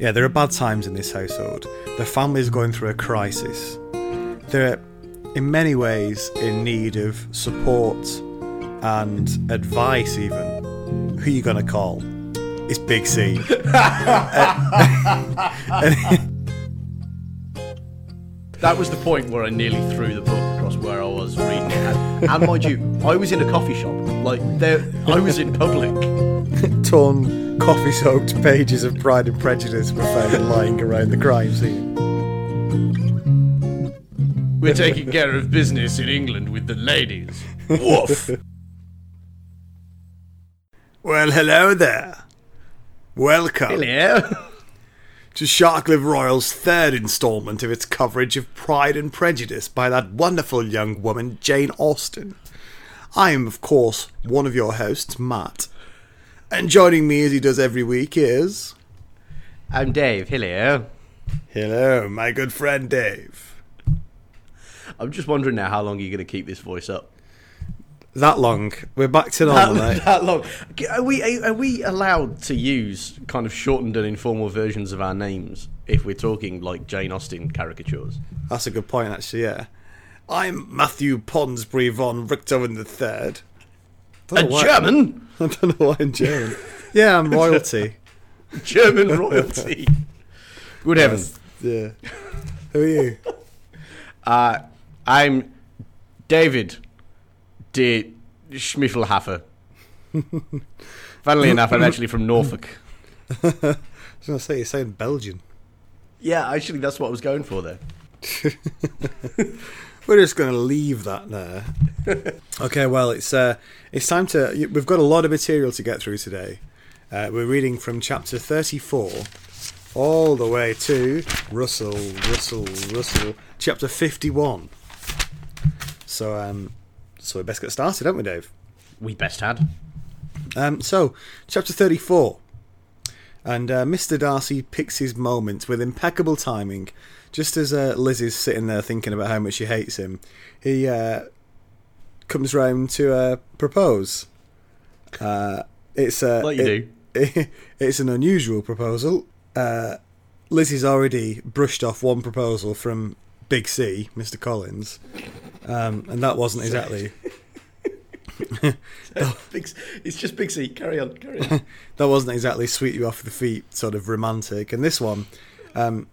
Yeah, there are bad times in this household. The family is going through a crisis. They're, in many ways, in need of support and advice, even. Who are you gonna call? It's Big C. That was the point where I nearly threw the book where I was reading it. And, and mind you, I was in a coffee shop. Like, there, I was in public. Torn, coffee soaked pages of Pride and Prejudice were found lying around the crime scene. We're taking care of business in England with the ladies. Woof. Well, hello there. Welcome Hello. To Sharklive Royal's third instalment of its coverage of Pride and Prejudice by that wonderful young woman, Jane Austen. I am, of course, one of your hosts, Matt. And joining me as he does every week is. I'm Dave. Hello. Hello, my good friend Dave. I'm just wondering now how long you're going to keep this voice up. That long. We're back to normal, That, mate. that long. Are we are we allowed to use kind of shortened and informal versions of our names if we're talking like Jane Austen caricatures? That's a good point, actually, yeah. I'm Matthew Ponsbury von Richthofen III. A German, I don't know why I'm German. Yeah, I'm royalty. German royalty. Good heavens. Yeah. Who are you? Uh, I'm David de Schmiffelhaffer. Funnily enough, I'm actually from Norfolk. I was going to say, you're saying Belgian. Yeah, actually, that's what I was going for there. We're just going to leave that there. okay, well, it's uh, it's time to. We've got a lot of material to get through today. Uh, we're reading from chapter 34 all the way to Russell, Russell, Russell, chapter 51. So, um, so we best get started, don't we, Dave? We best had. Um, so, chapter 34. And uh, Mr. Darcy picks his moment with impeccable timing. Just as uh, Liz is sitting there thinking about how much she hates him, he uh, comes round to uh, propose. Uh, it's uh, Like you it- it's an unusual proposal. Uh, Lizzie's already brushed off one proposal from Big C, Mr. Collins, um, and that wasn't exactly it's just Big C. Carry on, carry on. that wasn't exactly sweep you off the feet sort of romantic. And this one, um,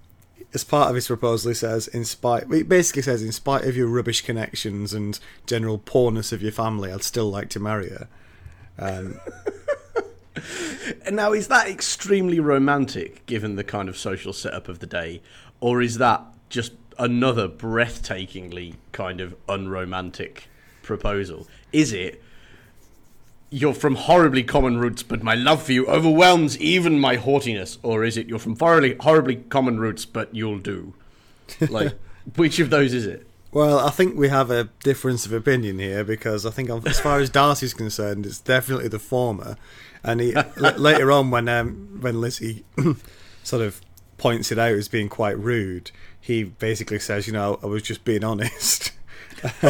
as part of his proposal, he says, in spite, he basically says, in spite of your rubbish connections and general poorness of your family, I'd still like to marry her. Um, And now, is that extremely romantic given the kind of social setup of the day, or is that just another breathtakingly kind of unromantic proposal? Is it you're from horribly common roots, but my love for you overwhelms even my haughtiness, or is it you're from horribly horribly common roots, but you'll do? Like, which of those is it? well, I think we have a difference of opinion here because I think, as far as Darcy's concerned, it's definitely the former. And he, later on, when um, when Lizzie sort of points it out as being quite rude, he basically says, "You know, I was just being honest."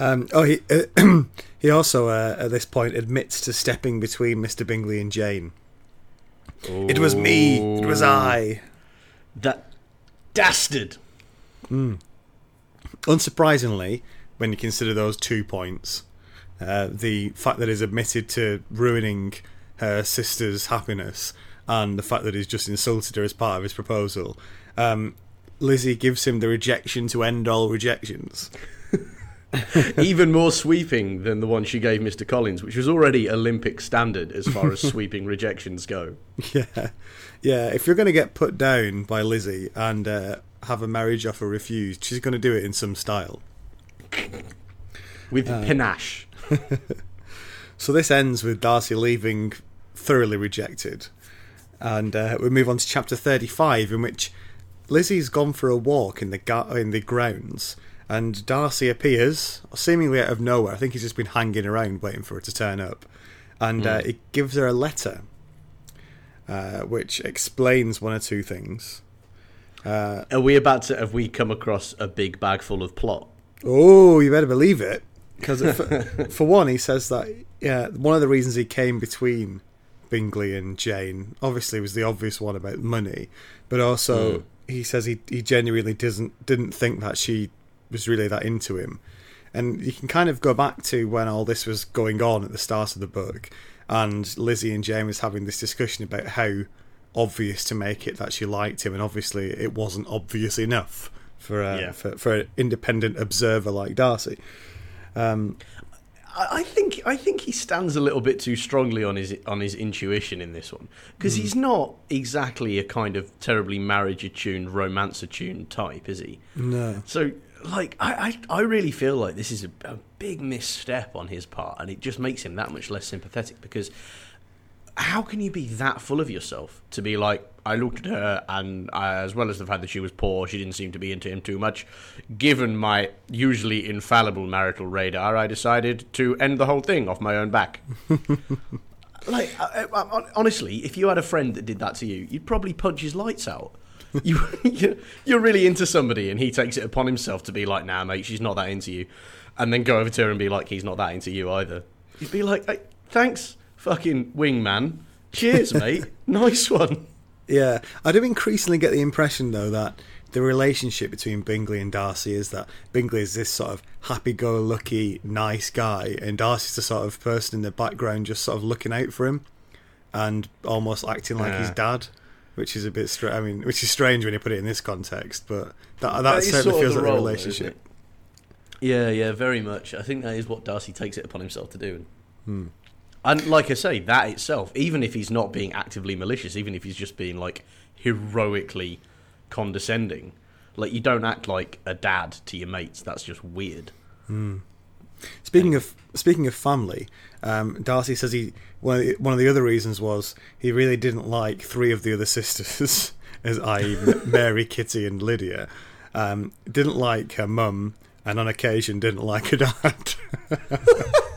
um, oh, he he also uh, at this point admits to stepping between Mister Bingley and Jane. It was me. It was I. That dastard. Mm. Unsurprisingly, when you consider those two points, uh, the fact that he's admitted to ruining her sister's happiness and the fact that he's just insulted her as part of his proposal, um, Lizzie gives him the rejection to end all rejections. even more sweeping than the one she gave Mr. Collins, which was already Olympic standard as far as sweeping rejections go. Yeah, yeah. If you're going to get put down by Lizzie and uh, have a marriage offer refused, she's going to do it in some style. With panache. So this ends with Darcy leaving thoroughly rejected. And uh, we move on to chapter 35, in which Lizzie's gone for a walk in the ga- in the grounds, and Darcy appears, seemingly out of nowhere. I think he's just been hanging around waiting for her to turn up. And uh, he gives her a letter, uh, which explains one or two things. Are we about to have we come across a big bag full of plot? Oh, you better believe it. Because for, for one, he says that yeah, one of the reasons he came between Bingley and Jane. Obviously, was the obvious one about money, but also mm. he says he he genuinely doesn't didn't think that she was really that into him. And you can kind of go back to when all this was going on at the start of the book, and Lizzie and Jane was having this discussion about how obvious to make it that she liked him, and obviously it wasn't obvious enough for a, yeah. for, for an independent observer like Darcy. Um, I think I think he stands a little bit too strongly on his on his intuition in this one because mm. he's not exactly a kind of terribly marriage attuned, romance attuned type, is he? No. So, like, I, I, I really feel like this is a, a big misstep on his part, and it just makes him that much less sympathetic because how can you be that full of yourself to be like I looked at her and uh, as well as the fact that she was poor she didn't seem to be into him too much given my usually infallible marital radar I decided to end the whole thing off my own back. Like uh, uh, honestly if you had a friend that did that to you you'd probably punch his lights out. You you're really into somebody and he takes it upon himself to be like nah mate she's not that into you. And then go over to her and be like he's not that into you either. You'd be like hey, thanks fucking wingman. Cheers, mate. nice one. Yeah, I do increasingly get the impression though that the relationship between Bingley and Darcy is that Bingley is this sort of happy-go-lucky, nice guy, and Darcy's the sort of person in the background just sort of looking out for him and almost acting like yeah. his dad, which is a bit strange. I mean, which is strange when you put it in this context, but that, that, that certainly feels like role, a relationship. Yeah, yeah, very much. I think that is what Darcy takes it upon himself to do. Hmm. And like I say, that itself, even if he's not being actively malicious, even if he's just being like heroically condescending, like you don't act like a dad to your mates. That's just weird. Mm. Speaking of speaking of family, um, Darcy says he one of, the, one of the other reasons was he really didn't like three of the other sisters, as i.e. Mary, Kitty, and Lydia. Um, didn't like her mum, and on occasion didn't like her dad.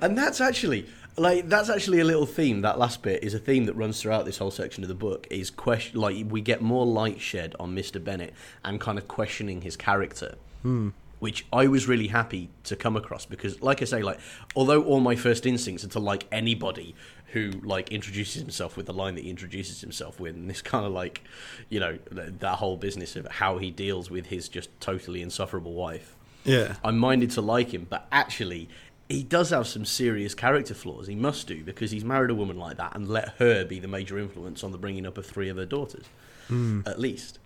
and that's actually like that's actually a little theme. That last bit is a theme that runs throughout this whole section of the book. Is question like we get more light shed on Mister Bennet and kind of questioning his character. Hmm. Which I was really happy to come across because, like I say, like although all my first instincts are to like anybody who like introduces himself with the line that he introduces himself with, and this kind of like, you know, that whole business of how he deals with his just totally insufferable wife. Yeah, I'm minded to like him, but actually, he does have some serious character flaws. He must do because he's married a woman like that and let her be the major influence on the bringing up of three of her daughters, mm. at least.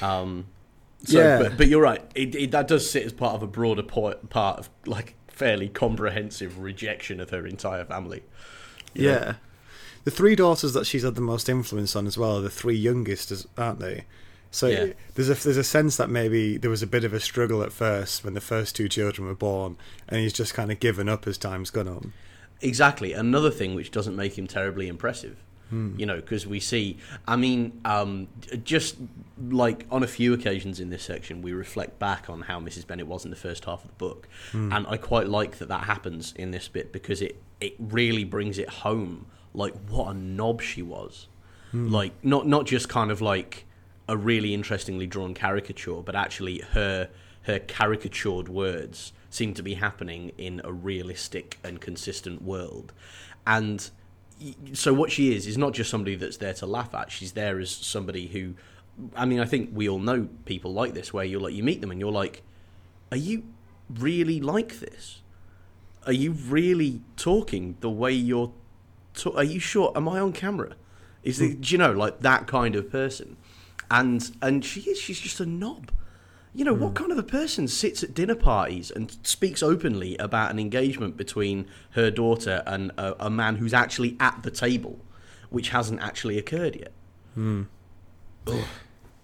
Um, so, yeah, but, but you're right. It, it, that does sit as part of a broader po- part of like fairly comprehensive rejection of her entire family. Yeah, know? the three daughters that she's had the most influence on as well are the three youngest, aren't they? So yeah. there's a there's a sense that maybe there was a bit of a struggle at first when the first two children were born, and he's just kind of given up as time's gone on. Exactly. Another thing which doesn't make him terribly impressive. Hmm. You know, because we see, I mean, um, just like on a few occasions in this section, we reflect back on how Mrs. Bennet was in the first half of the book, hmm. and I quite like that that happens in this bit because it it really brings it home, like what a knob she was, hmm. like not not just kind of like a really interestingly drawn caricature, but actually her her caricatured words seem to be happening in a realistic and consistent world. And so what she is is not just somebody that's there to laugh at. She's there as somebody who I mean, I think we all know people like this where you're like you meet them and you're like, Are you really like this? Are you really talking the way you're ta- are you sure am I on camera? Is it, hmm. do you know like that kind of person? And and she is she's just a knob. You know, mm. what hmm. kind of a person sits at dinner parties and speaks openly about an engagement between her daughter and a, a man who's actually at the table, which hasn't actually occurred yet? Mm.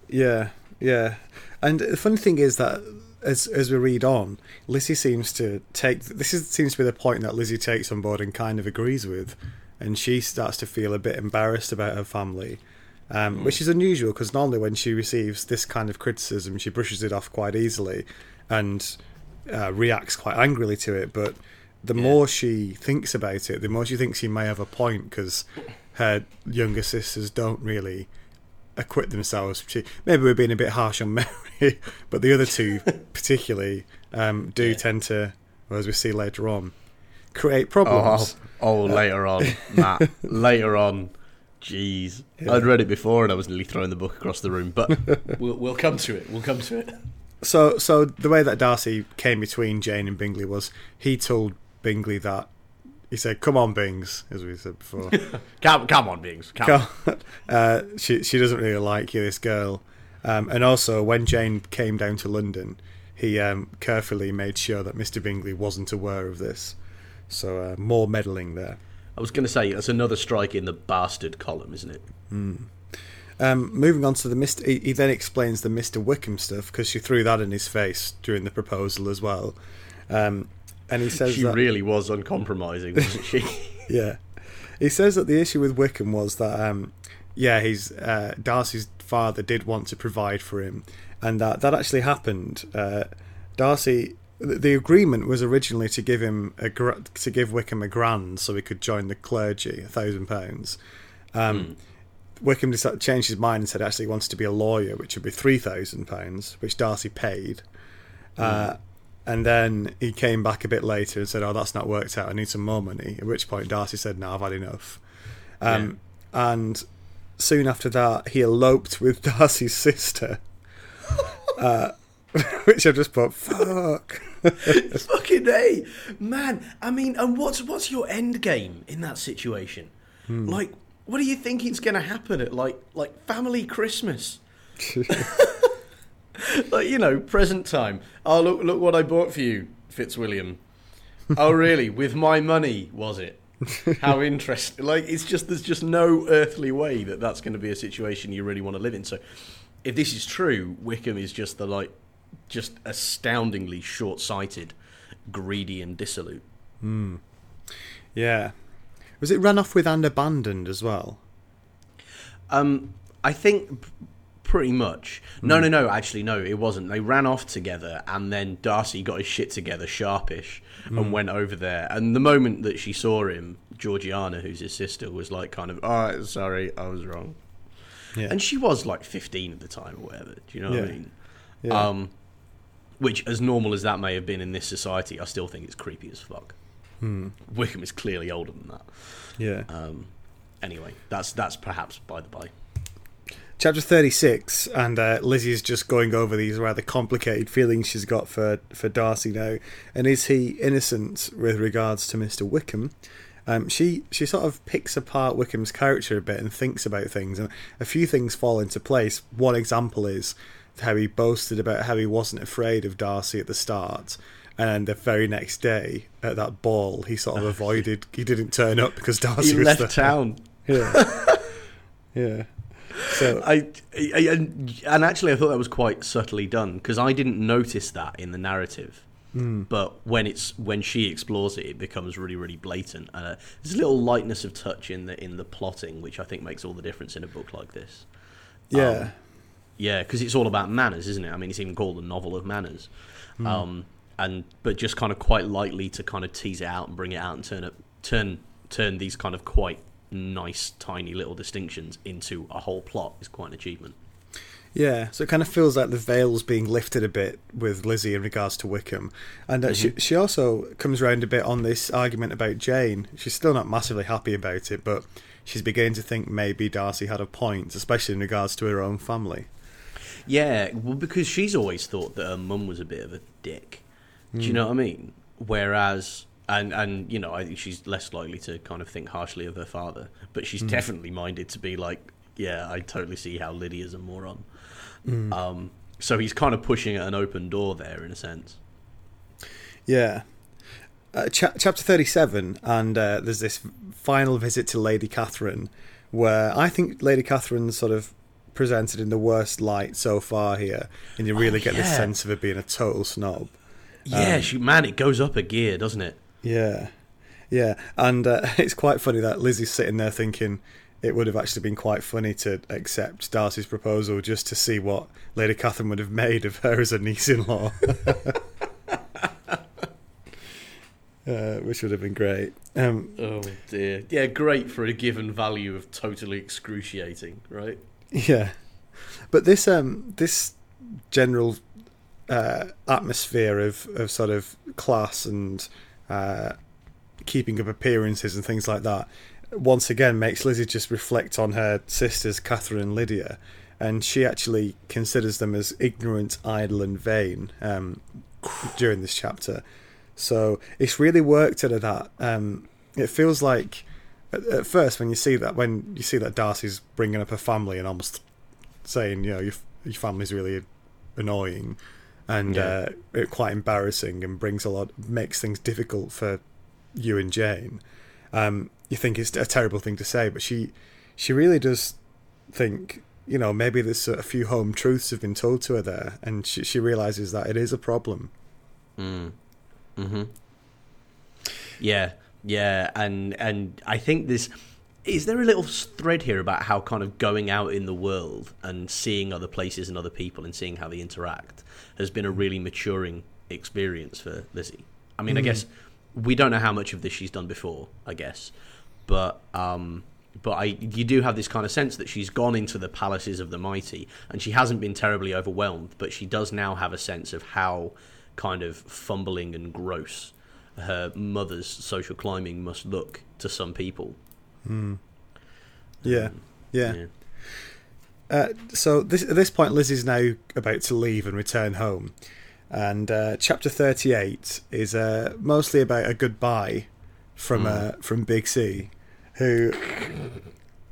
Yeah, yeah. And the funny thing is that as as we read on, Lizzie seems to take this is seems to be the point that Lizzie takes on board and kind of agrees with, and she starts to feel a bit embarrassed about her family um, mm. which is unusual because normally when she receives this kind of criticism, she brushes it off quite easily and uh, reacts quite angrily to it. But the yeah. more she thinks about it, the more she thinks she may have a point because her younger sisters don't really acquit themselves. She, maybe we're being a bit harsh on Mary, but the other two particularly um, do yeah. tend to, well, as we see later on, create problems. Oh, oh later on, Matt. later on. Jeez. Yeah. I'd read it before and I was nearly throwing the book across the room, but we'll, we'll come to it. We'll come to it. So, so the way that Darcy came between Jane and Bingley was he told Bingley that he said, "Come on, Bings," as we said before. Come, come on, Bings. Come, on. Come- uh, she she doesn't really like you, this girl. Um, and also, when Jane came down to London, he um, carefully made sure that Mr. Bingley wasn't aware of this. So uh, more meddling there. I was going to say, that's another strike in the bastard column, isn't it? Um, moving on to the Mr. He, he then explains the Mr. Wickham stuff because she threw that in his face during the proposal as well. Um, and he says She that, really was uncompromising, wasn't she? yeah, he says that the issue with Wickham was that um, yeah, he's uh, Darcy's father did want to provide for him, and that that actually happened. Uh, Darcy, the, agreement was originally to give him a gr- to give Wickham a grand so he could join the clergy, a thousand pounds. Um, Wickham decided, changed his mind and said actually he wanted to be a lawyer, which would be three thousand pounds, which Darcy paid. Uh, and then he came back a bit later and said, "Oh, that's not worked out. I need some more money." At which point Darcy said, "No, I've had enough." Um, And soon after that, he eloped with Darcy's sister, uh, which I just put, "Fuck." Fucking a man. I mean, and what's what's your end game in that situation? Hmm. Like, what do you think is going to happen at like like family Christmas? Like you know, present time. Oh look, look what I bought for you, Fitzwilliam. oh really? With my money, was it? How interesting! Like it's just there's just no earthly way that that's going to be a situation you really want to live in. So, if this is true, Wickham is just the like, just astoundingly short-sighted, greedy, and dissolute. yeah. Was it run off with and abandoned as well? Um, I think pretty much. No, no, no. Actually, no, it wasn't. They ran off together, and then Darcy got his shit together, sharpish, and went over there. And the moment that she saw him, Georgiana, who's his sister, was like, kind of, "Oh, sorry, I was wrong." Yeah. And she was like fifteen at the time, or whatever. Do you know what I mean? Yeah. Um, which, as normal as that may have been in this society, I still think it's creepy as fuck. Wickham is clearly older than that. yeah. Um, anyway, that's that's perhaps by the by. Chapter 36, and uh, Lizzie's just going over these rather complicated feelings she's got for, for Darcy now. And is he innocent with regards to Mr. Wickham? Um, she she sort of picks apart Wickham's character a bit and thinks about things, and a few things fall into place. One example is how he boasted about how he wasn't afraid of Darcy at the start, and then the very next day at that ball, he sort of avoided. He didn't turn up because Darcy left there. town. Yeah, yeah. So I, I and, actually I thought that was quite subtly done because I didn't notice that in the narrative. But when it's when she explores it, it becomes really really blatant. Uh, there's a little lightness of touch in the in the plotting, which I think makes all the difference in a book like this. yeah. Um, Yeah, because it's all about manners, isn't it? I mean, it's even called the novel of manners. Um, and but just kind of quite lightly to kind of tease it out and bring it out and turn it turn turn these kind of quite nice tiny little distinctions into a whole plot is quite an achievement. Yeah, so it kind of feels like the veil's being lifted a bit with Lizzie in regards to Wickham, and uh, she she also comes round a bit on this argument about Jane. She's still not massively happy about it, but she's beginning to think maybe Darcy had a point, especially in regards to her own family. Yeah, well, because she's always thought that her mum was a bit of a dick. Do you know what I mean? Whereas, and and you know, I think she's less likely to kind of think harshly of her father, but she's definitely minded to be like, yeah, I totally see how Lydia's a moron. Um, so he's kind of pushing at an open door there, in a sense. Yeah. Uh, cha- chapter 37, and uh, there's this final visit to Lady Catherine, where I think Lady Catherine's sort of presented in the worst light so far here, and you really get the sense of her being a total snob. Yeah, she man, it goes up a gear, doesn't it? Yeah, yeah, and uh, it's quite funny that Lizzie's sitting there thinking it would have actually been quite funny to accept Darcy's proposal just to see what Lady Catherine would have made of her as a niece-in-law, uh, which would have been great. Um, Oh dear. Yeah, great for a given value of totally excruciating, right? yeah, but this um, this general uh, atmosphere of, of sort of class and uh, keeping up appearances and things like that, once again makes Lizzie just reflect on her sisters, Catherine and Lydia, and she actually considers them as ignorant, idle, and vain um, during this chapter. So it's really worked at that. Um, it feels like at, at, first when you see that when you see that Darcy's bringing up a family and almost saying, you know, your your family's really annoying and yeah. uh, quite embarrassing and brings a lot makes things difficult for you and Jane. Um, you think it's a terrible thing to say, but she she really does think you know maybe there's a few home truths have been told to her there, and she, she realizes that it is a problem. Mm. Hmm. Yeah. Yeah. And and I think this is there a little thread here about how kind of going out in the world and seeing other places and other people and seeing how they interact has been a really maturing experience for Lizzie. I mean, mm. I guess we don't know how much of this she's done before, I guess, but um, but I you do have this kind of sense that she's gone into the palaces of the mighty and she hasn't been terribly overwhelmed, but she does now have a sense of how kind of fumbling and gross her mother's social climbing must look to some people. Mm. Yeah, um, yeah. yeah. Uh, so this, at this point, Lizzie's now about to leave and return home, and uh, chapter thirty-eight is uh, mostly about a goodbye from mm. from Big C, who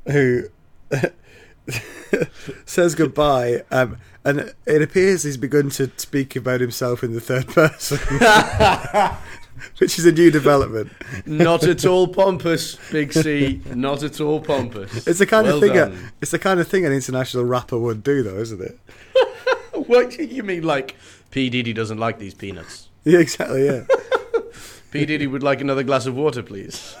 who says goodbye, um, and it appears he's begun to speak about himself in the third person, which is a new development. Not at all pompous, Big C. Not at all pompous. It's the kind well of thing. A, it's the kind of thing an international rapper would do, though, isn't it? what you mean, like P Diddy doesn't like these peanuts? Yeah, exactly. Yeah. P Diddy would like another glass of water, please.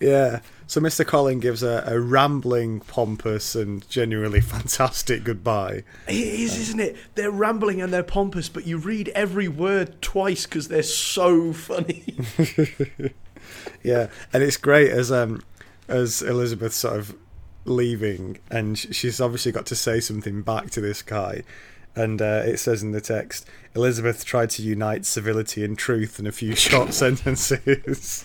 yeah. So Mr. Collin gives a, a, rambling, pompous, and genuinely fantastic goodbye. It is, isn't it? They're rambling and they're pompous, but you read every word twice because they're so funny. yeah, and it's great as um as Elizabeth sort of leaving, and she's obviously got to say something back to this guy. And uh, it says in the text, Elizabeth tried to unite civility and truth in a few short sentences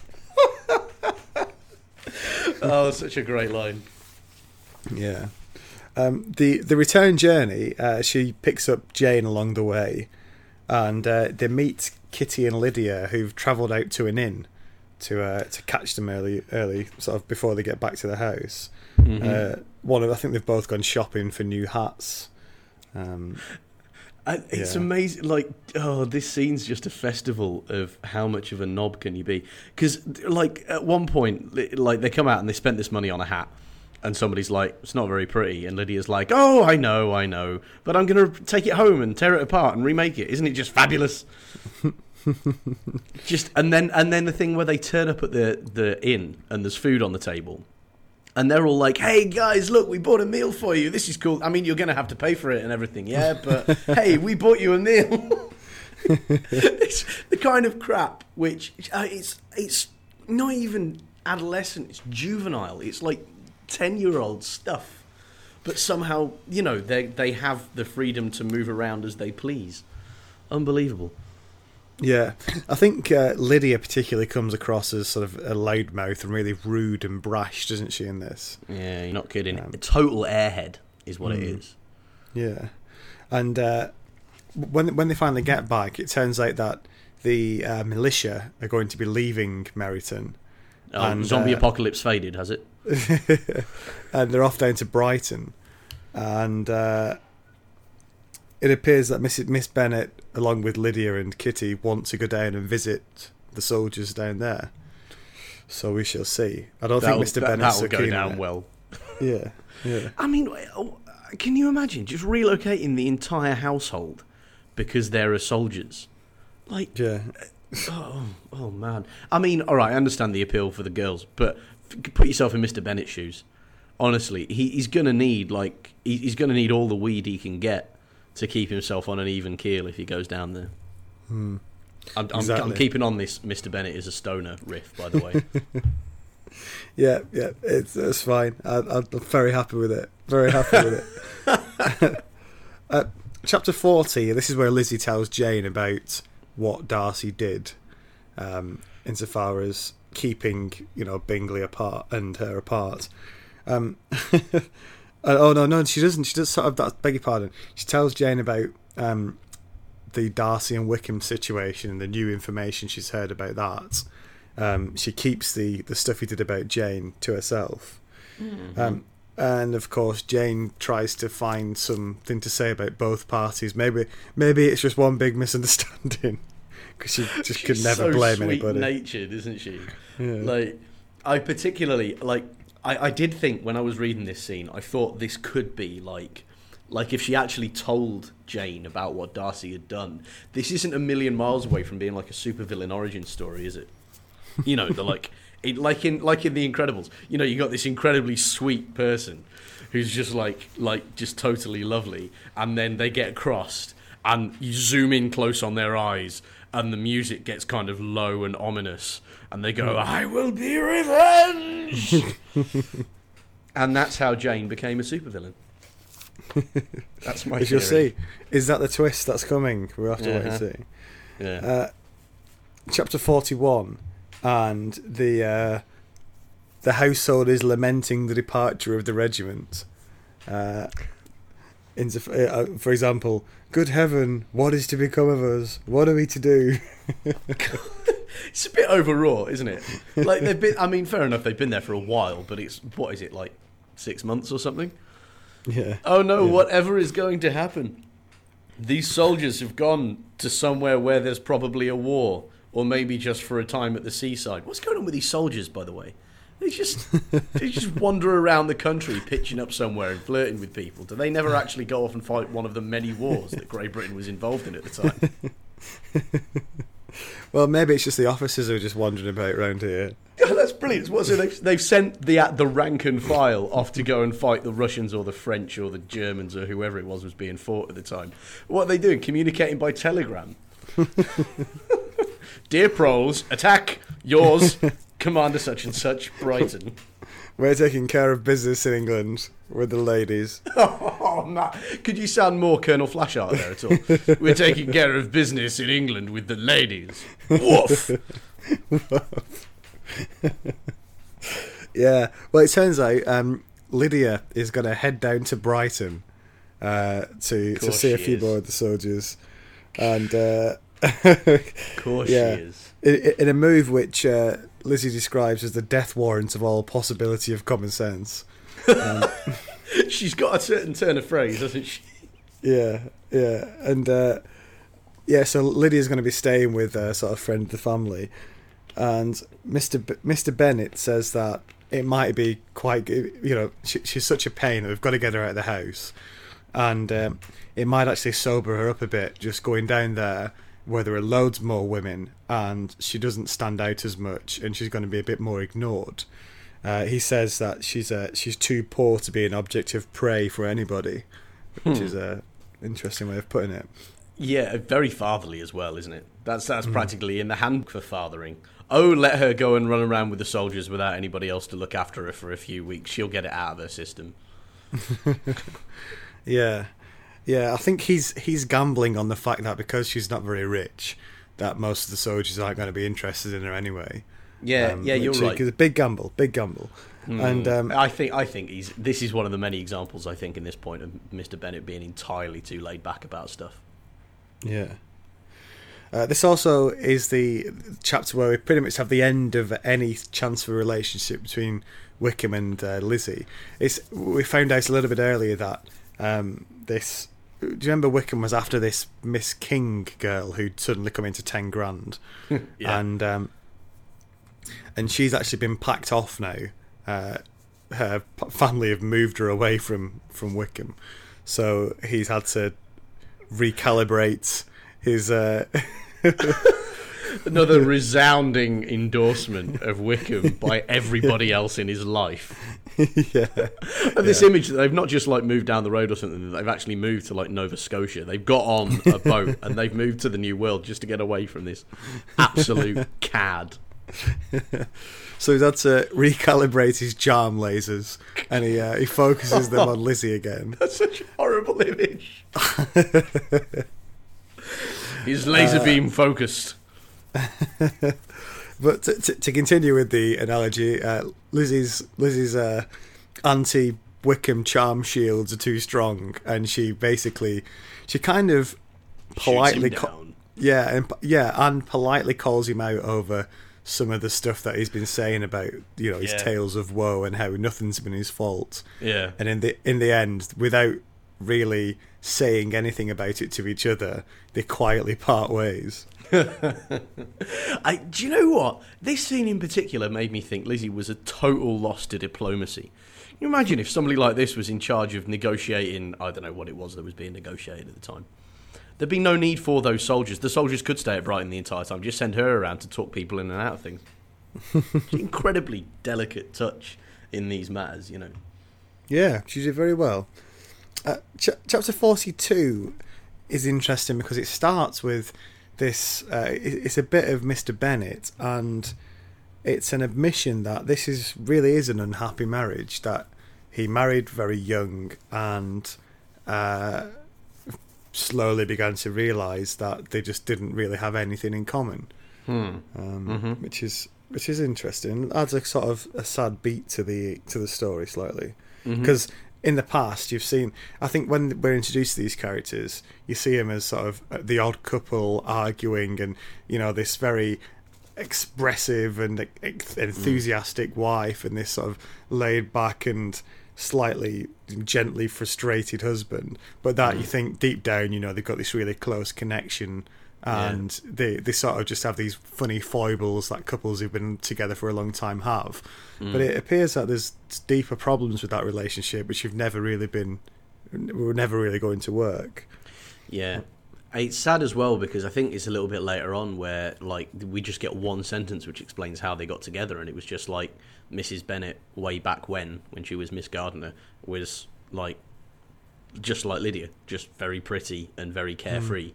oh, such a great line. Yeah. Um, the the return journey, uh, she picks up Jane along the way, and uh, they meet Kitty and Lydia, who've travelled out to an inn to uh, to catch them early, early, sort of before they get back to the house. Mm-hmm. Uh, one of, I think they've both gone shopping for new hats. Um, it's yeah. amazing. Like, oh, this scene's just a festival of how much of a knob can you be? Because, like, at one point, like they come out and they spent this money on a hat, and somebody's like, "It's not very pretty," and Lydia's like, "Oh, I know, I know, but I'm gonna take it home and tear it apart and remake it. Isn't it just fabulous?" just and then and then the thing where they turn up at the the inn and there's food on the table and they're all like, "Hey guys, look, we bought a meal for you. This is cool. I mean, you're going to have to pay for it and everything, yeah, but hey, we bought you a meal." it's the kind of crap which uh, it's it's not even adolescent; it's juvenile. It's like ten year old stuff, but somehow you know they they have the freedom to move around as they please. Unbelievable. Yeah, I think uh, Lydia particularly comes across as sort of a loudmouth and really rude and brash, doesn't she? In this, yeah, you're not kidding. Um, a total airhead is what mm, it is. Yeah, and uh, when when they finally get back, it turns out that the uh, militia are going to be leaving Meryton. Oh, and, zombie uh, apocalypse faded, has it? and they're off down to Brighton, and uh, it appears that Miss Miss Bennet, along with Lydia and Kitty, want to go down and visit the soldiers down there. So we shall see. I don't that'll, think Mr. That, Bennet's that'll so go down well. Yeah, yeah. I mean, can you imagine just relocating the entire household because there are soldiers? Like, yeah. Uh, oh, oh man. I mean, all right, I understand the appeal for the girls, but put yourself in Mr. Bennet's shoes. Honestly, he, he's gonna need like he, he's gonna need all the weed he can get to keep himself on an even keel if he goes down there. Hmm. I'm, I'm, exactly. I'm, keeping on this. Mr. Bennet is a stoner riff, by the way. yeah, yeah, it's it's fine. I, am very happy with it. Very happy with it. uh, chapter forty. This is where Lizzie tells Jane about what Darcy did. Um, insofar as keeping you know Bingley apart and her apart. Um, oh no, no, she doesn't. She does sort of that. Beg your pardon. She tells Jane about um, the Darcy and Wickham situation and the new information she's heard about that. Um, she keeps the the stuff he did about Jane to herself. Mm-hmm. Um, and of course, Jane tries to find something to say about both parties. Maybe, maybe it's just one big misunderstanding because she just could never so blame sweet anybody. Natured, isn't she? Yeah. Like, I particularly like. I, I did think when I was reading this scene, I thought this could be like, like if she actually told Jane about what Darcy had done. This isn't a million miles away from being like a supervillain origin story, is it? You know, the like it, like in like in The Incredibles, you know, you got this incredibly sweet person who's just like like just totally lovely, and then they get crossed, and you zoom in close on their eyes, and the music gets kind of low and ominous, and they go. "I will be revenge," and that's how Jane became a supervillain. that's my. As you'll see, is that the twist that's coming? We'll have to uh-huh. wait and uh-huh. see. Yeah. Uh, chapter forty-one and the uh, the household is lamenting the departure of the regiment. Uh, uh, for example, good heaven, what is to become of us? What are we to do? it's a bit overwrought, isn't it? Like they've been. I mean, fair enough, they've been there for a while, but it's what is it like six months or something? Yeah. Oh no! Yeah. Whatever is going to happen? These soldiers have gone to somewhere where there's probably a war or maybe just for a time at the seaside. What's going on with these soldiers, by the way? They just they just wander around the country, pitching up somewhere and flirting with people. Do they never actually go off and fight one of the many wars that Great Britain was involved in at the time? well, maybe it's just the officers who are just wandering about around here. Oh, that's brilliant. What, so they've, they've sent the uh, the rank and file off to go and fight the Russians or the French or the Germans or whoever it was was being fought at the time. What are they doing? Communicating by telegram. Dear Proles, attack yours, Commander such and such, Brighton. We're taking care of business in England with the ladies. oh, man. Could you sound more Colonel Flashheart there at all? We're taking care of business in England with the ladies. Woof! yeah. Well, it turns out um, Lydia is going to head down to Brighton uh, to to see a few is. more of the soldiers, and uh, of course yeah. she is. In, in a move which uh, Lizzie describes as the death warrant of all possibility of common sense. Um, She's got a certain turn of phrase, hasn't she? Yeah, yeah, and uh, yeah. So Lydia's going to be staying with a sort of friend of the family, and Mister B- Mister Bennet says that it might be quite, you know, she, she's such a pain that we've got to get her out of the house, and um, it might actually sober her up a bit just going down there where there are loads more women and she doesn't stand out as much and she's going to be a bit more ignored. Uh, he says that she's uh, she's too poor to be an object of prey for anybody, which hmm. is a interesting way of putting it. Yeah, very fatherly as well, isn't it? That's that's mm. practically in the hand for fathering. Oh, let her go and run around with the soldiers without anybody else to look after her for a few weeks. She'll get it out of her system. yeah, yeah, I think he's he's gambling on the fact that because she's not very rich, that most of the soldiers aren't going to be interested in her anyway. Yeah, um, yeah, you're right. It's a big gamble, big gamble. Mm. And um, I think I think he's this is one of the many examples I think in this point of Mr. Bennet being entirely too laid back about stuff. Yeah. Uh, this also is the chapter where we pretty much have the end of any chance for a relationship between Wickham and uh, Lizzie. It's we found out a little bit earlier that um, this do you remember Wickham was after this Miss King girl who'd suddenly come into ten grand, yeah. and um, and she's actually been packed off now. Uh, her family have moved her away from from Wickham, so he's had to recalibrate his. Uh, Another resounding endorsement of Wickham by everybody else in his life. yeah. And this yeah. image they've not just like moved down the road or something, they've actually moved to like Nova Scotia. They've got on a boat and they've moved to the New World just to get away from this absolute cad. so he's had to recalibrate his charm lasers and he uh, he focuses them on Lizzie again. That's such a horrible image. his laser uh, beam focused. but to, to, to continue with the analogy, uh, Lizzie's Lizzie's uh, anti Wickham charm shields are too strong, and she basically she kind of politely co- yeah and yeah and politely calls him out over some of the stuff that he's been saying about you know his Yeah. tales of woe and how nothing's been his fault Yeah. and in the in the end without really saying anything about it to each other they quietly part ways I, do you know what? This scene in particular made me think Lizzie was a total loss to diplomacy. Can you imagine if somebody like this was in charge of negotiating, I don't know what it was that was being negotiated at the time. There'd be no need for those soldiers. The soldiers could stay at Brighton the entire time. Just send her around to talk people in and out of things. Incredibly delicate touch in these matters, you know. Yeah, she did very well. Uh, ch- chapter 42 is interesting because it starts with this. Uh, it's a bit of Mr. Bennet, and it's an admission that this is really is an unhappy marriage. That he married very young and uh, slowly began to realise that they just didn't really have anything in common, Hmm. um, which is which is interesting. Adds a sort of a sad beat to the to the story slightly Mm-hmm. In the past you've seen i think when we're introduced to these characters you see them as sort of uh, the odd couple arguing and you know this very expressive and enthusiastic wife and this sort of laid back and slightly gently frustrated husband. But that you think deep down you know they've got this really close connection and they they sort of just have these funny foibles that couples who've been together for a long time have. But mm. it appears that there's deeper problems with that relationship, which you've never really been were never really going to work. Yeah. It's sad as well because I think it's a little bit later on where like we just get one sentence which explains how they got together and it was just like Mrs. Bennet way back when when she was Miss Gardiner was like just like Lydia, just very pretty and very hmm. carefree.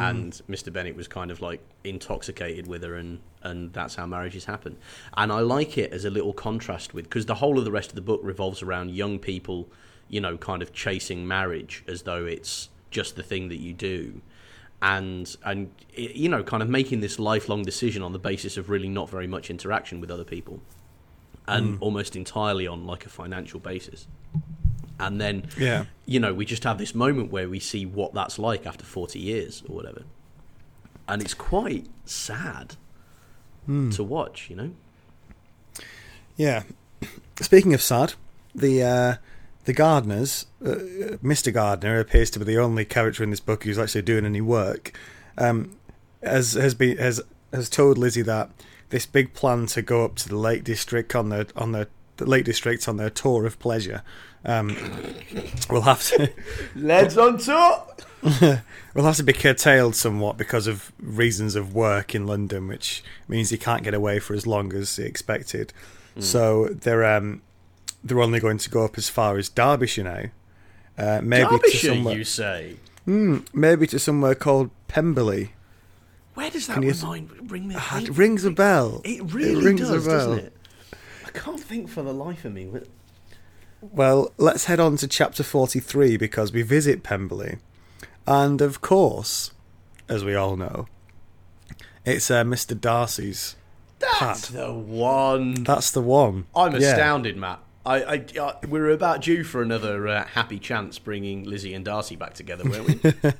Mm. And Mr. Bennet was kind of like intoxicated with her, and, and that's how marriages happen. And I like it as a little contrast with because the whole of the rest of the book revolves around young people, you know, kind of chasing marriage as though it's just the thing that you do, and and you know, kind of making this lifelong decision on the basis of really not very much interaction with other people, and mm. almost entirely on like a financial basis. And then Yeah. you know, we just have this moment where we see what that's like after 40 years or whatever. And it's quite sad to watch, you know? Yeah. Speaking of sad, the uh, the Gardiners, uh, Mr. Gardiner appears to be the only character in this book who's actually doing any work. Um, has has been has has told Lizzie that this big plan to go up to the Lake District on the on the, the Lake District on their tour of pleasure. Um, will have to Legs on top! will have to be curtailed somewhat because of reasons of work in London, which means he can't get away for as long as he expected. So they're um, they're only going to go up as far as Derbyshire now. Uh, maybe to Derbyshire, somewhere, you say? maybe to somewhere called Pemberley. Where does that Can you s- remind, ring me? Ah, it rings a bell. It really rings does, a bell. doesn't it? I can't think for the life of me. Well, let's head on to chapter 43 because we visit Pemberley. And of course, as we all know, it's uh, Mr. Darcy's That's pad. the one. That's the one. I'm Yeah. astounded, Matt. I, I, I, we were about due for another uh, happy chance bringing Lizzie and Darcy back together, weren't we?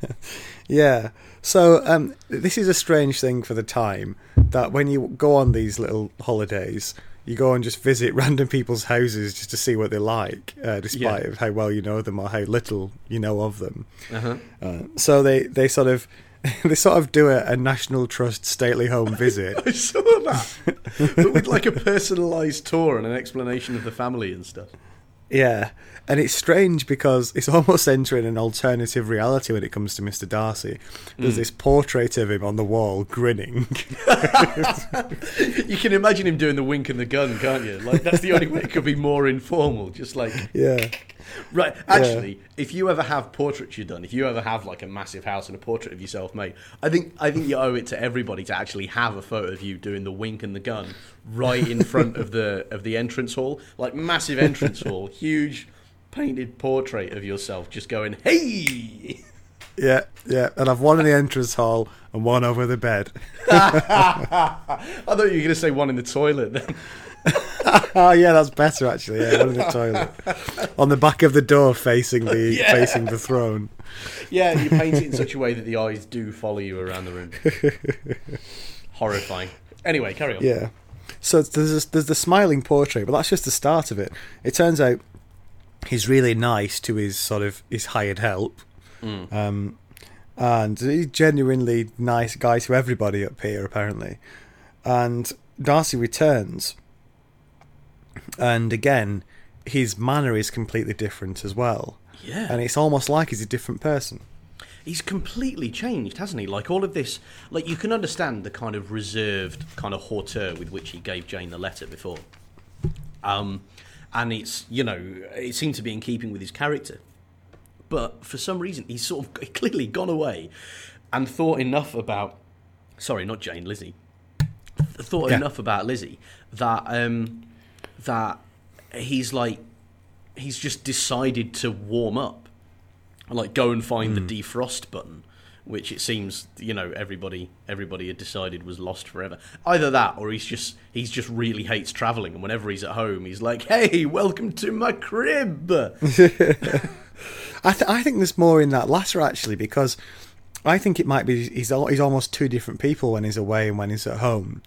Yeah. So um, this is a strange thing for the time that when you go on these little holidays, you go and just visit random people's houses just to see what they're like, uh, despite Yeah. of how well you know them or how little you know of them. uh-huh. Uh, so they, they sort of they sort of do a, a National Trust stately home visit. I saw that, but with like a personalised tour and an explanation of the family and stuff. Yeah, and it's strange because it's almost entering an alternative reality when it comes to Mr. Darcy. There's mm. this portrait of him on the wall grinning. You can imagine him doing the wink and the gun, can't you? Like that's the only way it could be more informal. Just like yeah. right. Actually, if you ever have portraits you done, if you ever have like a massive house and a portrait of yourself made, I think I think you owe it to everybody to actually have a photo of you doing the wink and the gun right in front of the of the entrance hall, like massive entrance hall, huge painted portrait of yourself, just going hey. Yeah, yeah. And I've one in the entrance hall and one over the bed. I thought you were going to say one in the toilet then. Oh yeah, that's better actually. Yeah, in the toilet, on the back of the door, facing the Yeah. facing the throne. Yeah, you paint it in such a way that the eyes do follow you around the room. Horrifying. Anyway, carry on. Yeah. So there's this, there's the smiling portrait, but that's just the start of it. It turns out he's really nice to his sort of his hired help, um, and he's genuinely nice guy to everybody up here apparently. And Darcy returns, and again, his manner is completely different as well, Yeah. and it's almost like he's a different person. He's completely changed, hasn't he? Like all of this, like you can understand the kind of reserved kind of hauteur with which he gave Jane the letter before. Um, and it's you know it seemed to be in keeping with his character, but for some reason he's sort of clearly gone away and thought enough about. Sorry, not Jane, Lizzie. Thought Yeah. enough about Lizzie that um, that he's like he's just decided to warm up. Like go and find the hmm. defrost button which it seems you know everybody everybody had decided was lost forever. Either that or he's just he's just really hates traveling and whenever he's at home he's like hey welcome to my crib! I, th- I think there's more in that latter actually because I think it might be he's he's almost two different people when he's away and when he's at home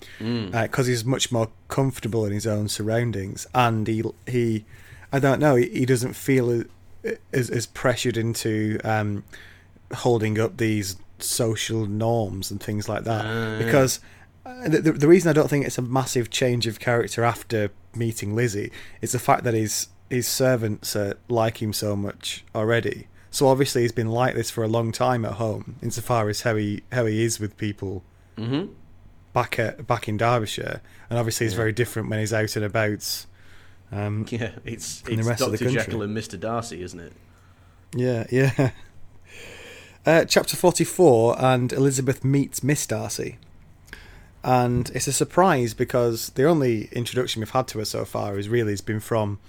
because he's much more comfortable in his own surroundings and he he I don't know he, he doesn't feel as, as pressured into um, holding up these social norms and things like that Ah. because uh, the, the, the reason I don't think it's a massive change of character after meeting Lizzie is the fact that his his servants uh, like him so much already. So obviously he's been like this for a long time at home, insofar as how he how he is with people mm-hmm. back at back in Derbyshire, and obviously he's very different when he's out and about. Um, yeah it's it's rest of the dr jekyll and mr darcy isn't it Yeah, yeah. Uh, chapter 44, and Elizabeth meets Miss Darcy. And it's a surprise because the only introduction we've had to her so far is really has been from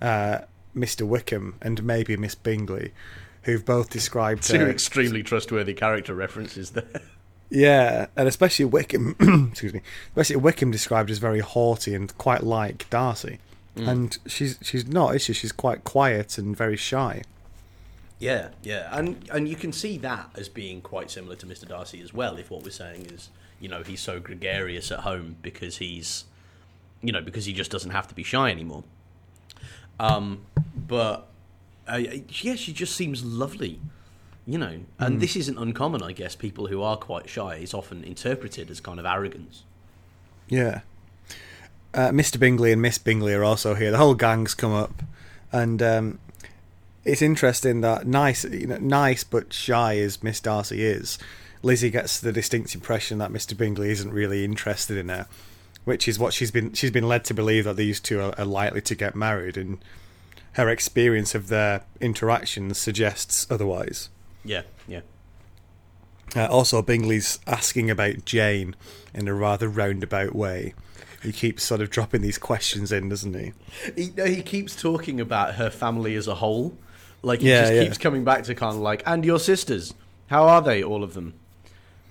uh, Mr. Wickham and maybe Miss Bingley, who've both described two her. extremely trustworthy character references there Yeah, and especially Wickham, excuse me, especially Wickham described as very haughty and quite like Darcy. Mm. And she's she's not, is she? She's quite quiet and very shy. Yeah, yeah, and and you can see that as being quite similar to Mr. Darcy as well. If what we're saying is, you know, he's so gregarious at home because he's, you know, because he just doesn't have to be shy anymore. Um, but uh, yeah, she just seems lovely, you know, and this isn't uncommon. I guess people who are quite shy is often interpreted as kind of arrogance. Yeah. Uh, Mr. Bingley and Miss Bingley are also here. The whole gang's come up, and um, it's interesting that nice, you know, nice but shy as Miss Darcy is, Lizzie gets the distinct impression that Mr. Bingley isn't really interested in her, which is what she's been she's been led to believe that these two are, are likely to get married, and her experience of their interactions suggests otherwise. Yeah, yeah. Uh, also, Bingley's asking about Jane in a rather roundabout way. He keeps sort of dropping these questions in, doesn't he? He, no, he keeps talking about her family as a whole. Like, he Yeah, just yeah. keeps coming back to kind of like, and your sisters, how are they, all of them?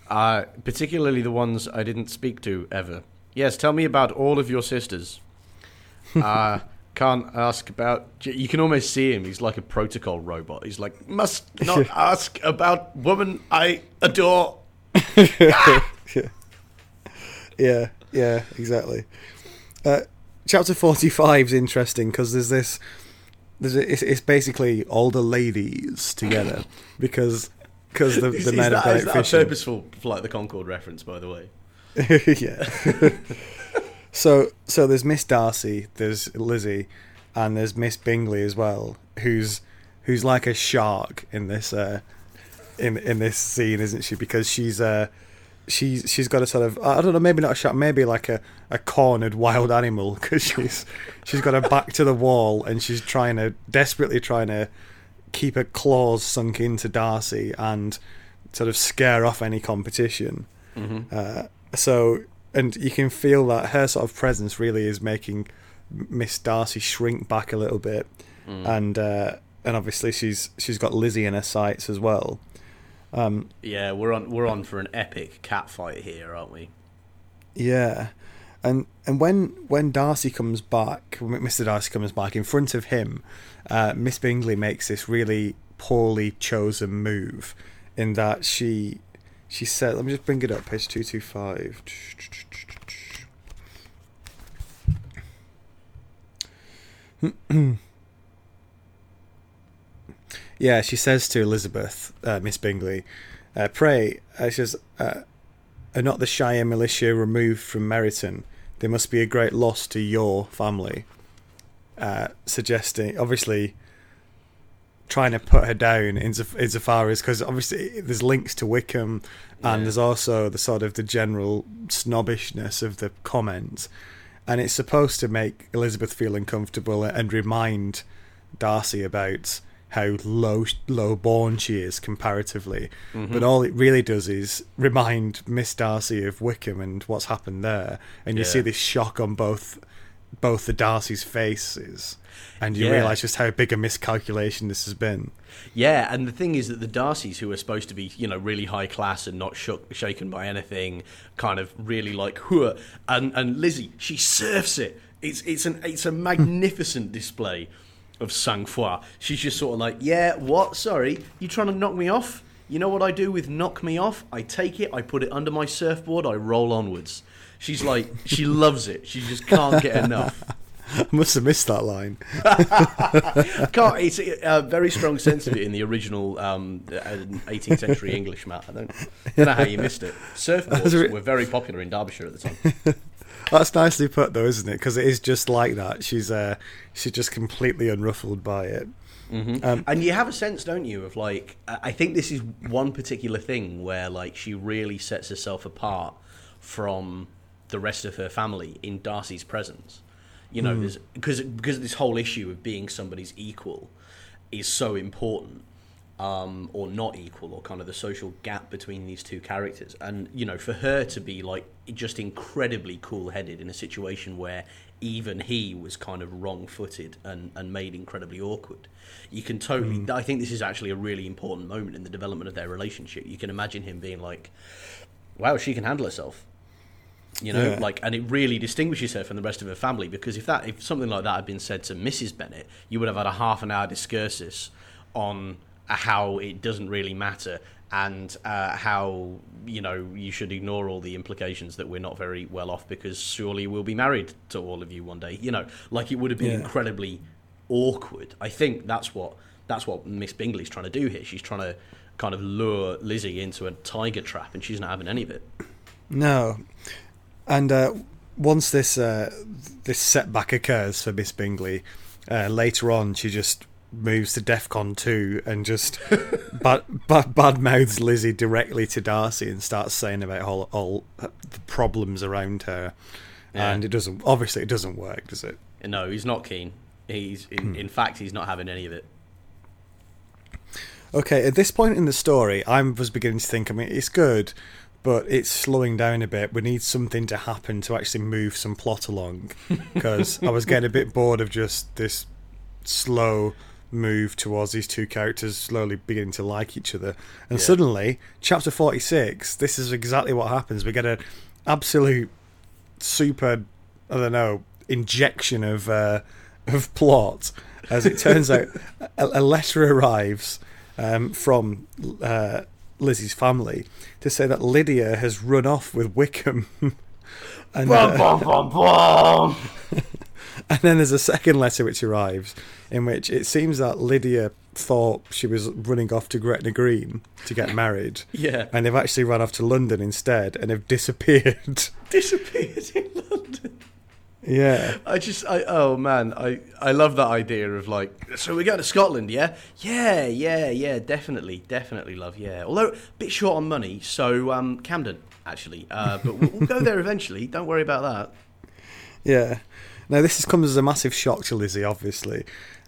Uh, particularly the ones I didn't speak to ever. Yes, tell me about all of your sisters. Uh, can't ask about. You can almost see him. He's like a protocol robot. He's like, must not ask about woman I adore. Yeah, yeah, exactly. Uh, chapter forty-five is interesting because there's this. There's a, it's, it's basically all the ladies together because because the, Is, the is men that, have is that a purposeful Flight of the Concord reference, by the way? yeah. so so there's Miss Darcy, there's Lizzie, and there's Miss Bingley as well, who's who's like a shark in this uh, in in this scene, isn't she? Because she's uh she's she's got a sort of I don't know, maybe not a shark, maybe like a, a cornered wild animal because she's she's got her back to the wall and she's trying to desperately trying to keep her claws sunk into Darcy and sort of scare off any competition. Uh, so, and you can feel that her sort of presence really is making Miss Darcy shrink back a little bit, and uh, and obviously she's she's got Lizzie in her sights as well. Um, yeah, we're on we're on for an epic cat fight here, aren't we? Yeah, and and when when Darcy comes back, Mr. Darcy comes back in front of him, uh, Miss Bingley makes this really poorly chosen move, in that she she said, let me just bring it up, page two two five. yeah, she says to Elizabeth, uh, Miss Bingley, uh, "Pray," uh, she says, uh, "are not the Shire militia removed from Meryton? There must be a great loss to your family." Uh, suggesting, obviously, trying to put her down insofar as because obviously there's links to Wickham, and yeah. there's also the sort of the general snobbishness of the comment, and it's supposed to make Elizabeth feel uncomfortable and remind Darcy about how low low born she is comparatively. Mm-hmm. But all it really does is remind Miss Darcy of Wickham and what's happened there, and you yeah. see this shock on both both the Darcy's faces, and you yeah. realise just how big a miscalculation this has been. Yeah, and the thing is that the Darcys, who are supposed to be, you know, really high class and not shook, shaken by anything, kind of really like, Hua, and and Lizzie, she surfs it. It's it's an it's a magnificent display of sang froid. She's just sort of like, yeah, what? Sorry, you trying to knock me off? You know what I do with knock me off? I take it, I put it under my surfboard, I roll onwards. She's like, she loves it. She just can't get enough. I must have missed that line. can't, it's a, very strong sense of it in the original um, 18th century English, Matt. I don't, don't know how you missed it. Surfboards were very popular in Derbyshire at the time. That's nicely put, though, isn't it? Because it is just like that. She's uh, she's just completely unruffled by it. Mm-hmm. Um, and you have a sense, don't you, of like I think this is one particular thing where like she really sets herself apart from the rest of her family in Darcy's presence. You know, mm. because because this whole issue of being somebody's equal is so important um, or not equal, or kind of the social gap between these two characters. And you know, for her to be like just incredibly cool-headed in a situation where even he was kind of wrong-footed and, and made incredibly awkward. You can totally. Mm. I think this is actually a really important moment in the development of their relationship. You can imagine him being like, "Wow, she can handle herself." You know, yeah. like, and it really distinguishes her from the rest of her family because if that, if something like that had been said to Mrs. Bennet, you would have had a half an hour discursus on how it doesn't really matter and uh, how you know you should ignore all the implications that we're not very well off because surely we'll be married to all of you one day. You know, like it would have been yeah. incredibly awkward. I think that's what that's what Miss Bingley's trying to do here. She's trying to kind of lure Lizzie into a tiger trap, and she's not having any of it. No, and uh, once this uh, this setback occurs for Miss Bingley, uh, later on she just moves to DEFCON 2 and just bad, bad, bad mouths Lizzie directly to Darcy and starts saying about all, all the problems around her. Yeah. And it doesn't, obviously, it doesn't work, does it? No, he's not keen. He's, in, hmm. in fact, he's not having any of it. Okay, at this point in the story, I was beginning to think, I mean, it's good, but it's slowing down a bit. We need something to happen to actually move some plot along because I was getting a bit bored of just this slow move towards these two characters slowly beginning to like each other. And yeah. suddenly, chapter 46, this is exactly what happens. We get an absolute super, I don't know, injection of uh, of plot. As it turns out, a, a, letter arrives um, from uh, Lizzie's family to say that Lydia has run off with Wickham. and, uh, and then there's a second letter which arrives in which it seems that Lydia thought she was running off to Gretna Green to get married. yeah. And they've actually run off to London instead and have disappeared. Disappeared in London. Yeah. I just I oh man, I I love that idea of like so we're going to Scotland, yeah? Yeah, yeah, yeah, definitely, definitely love, yeah. Although a bit short on money, so um Camden actually. Uh, but we'll, we'll go there eventually. Don't worry about that. Yeah. Now this comes as a massive shock to Lizzie obviously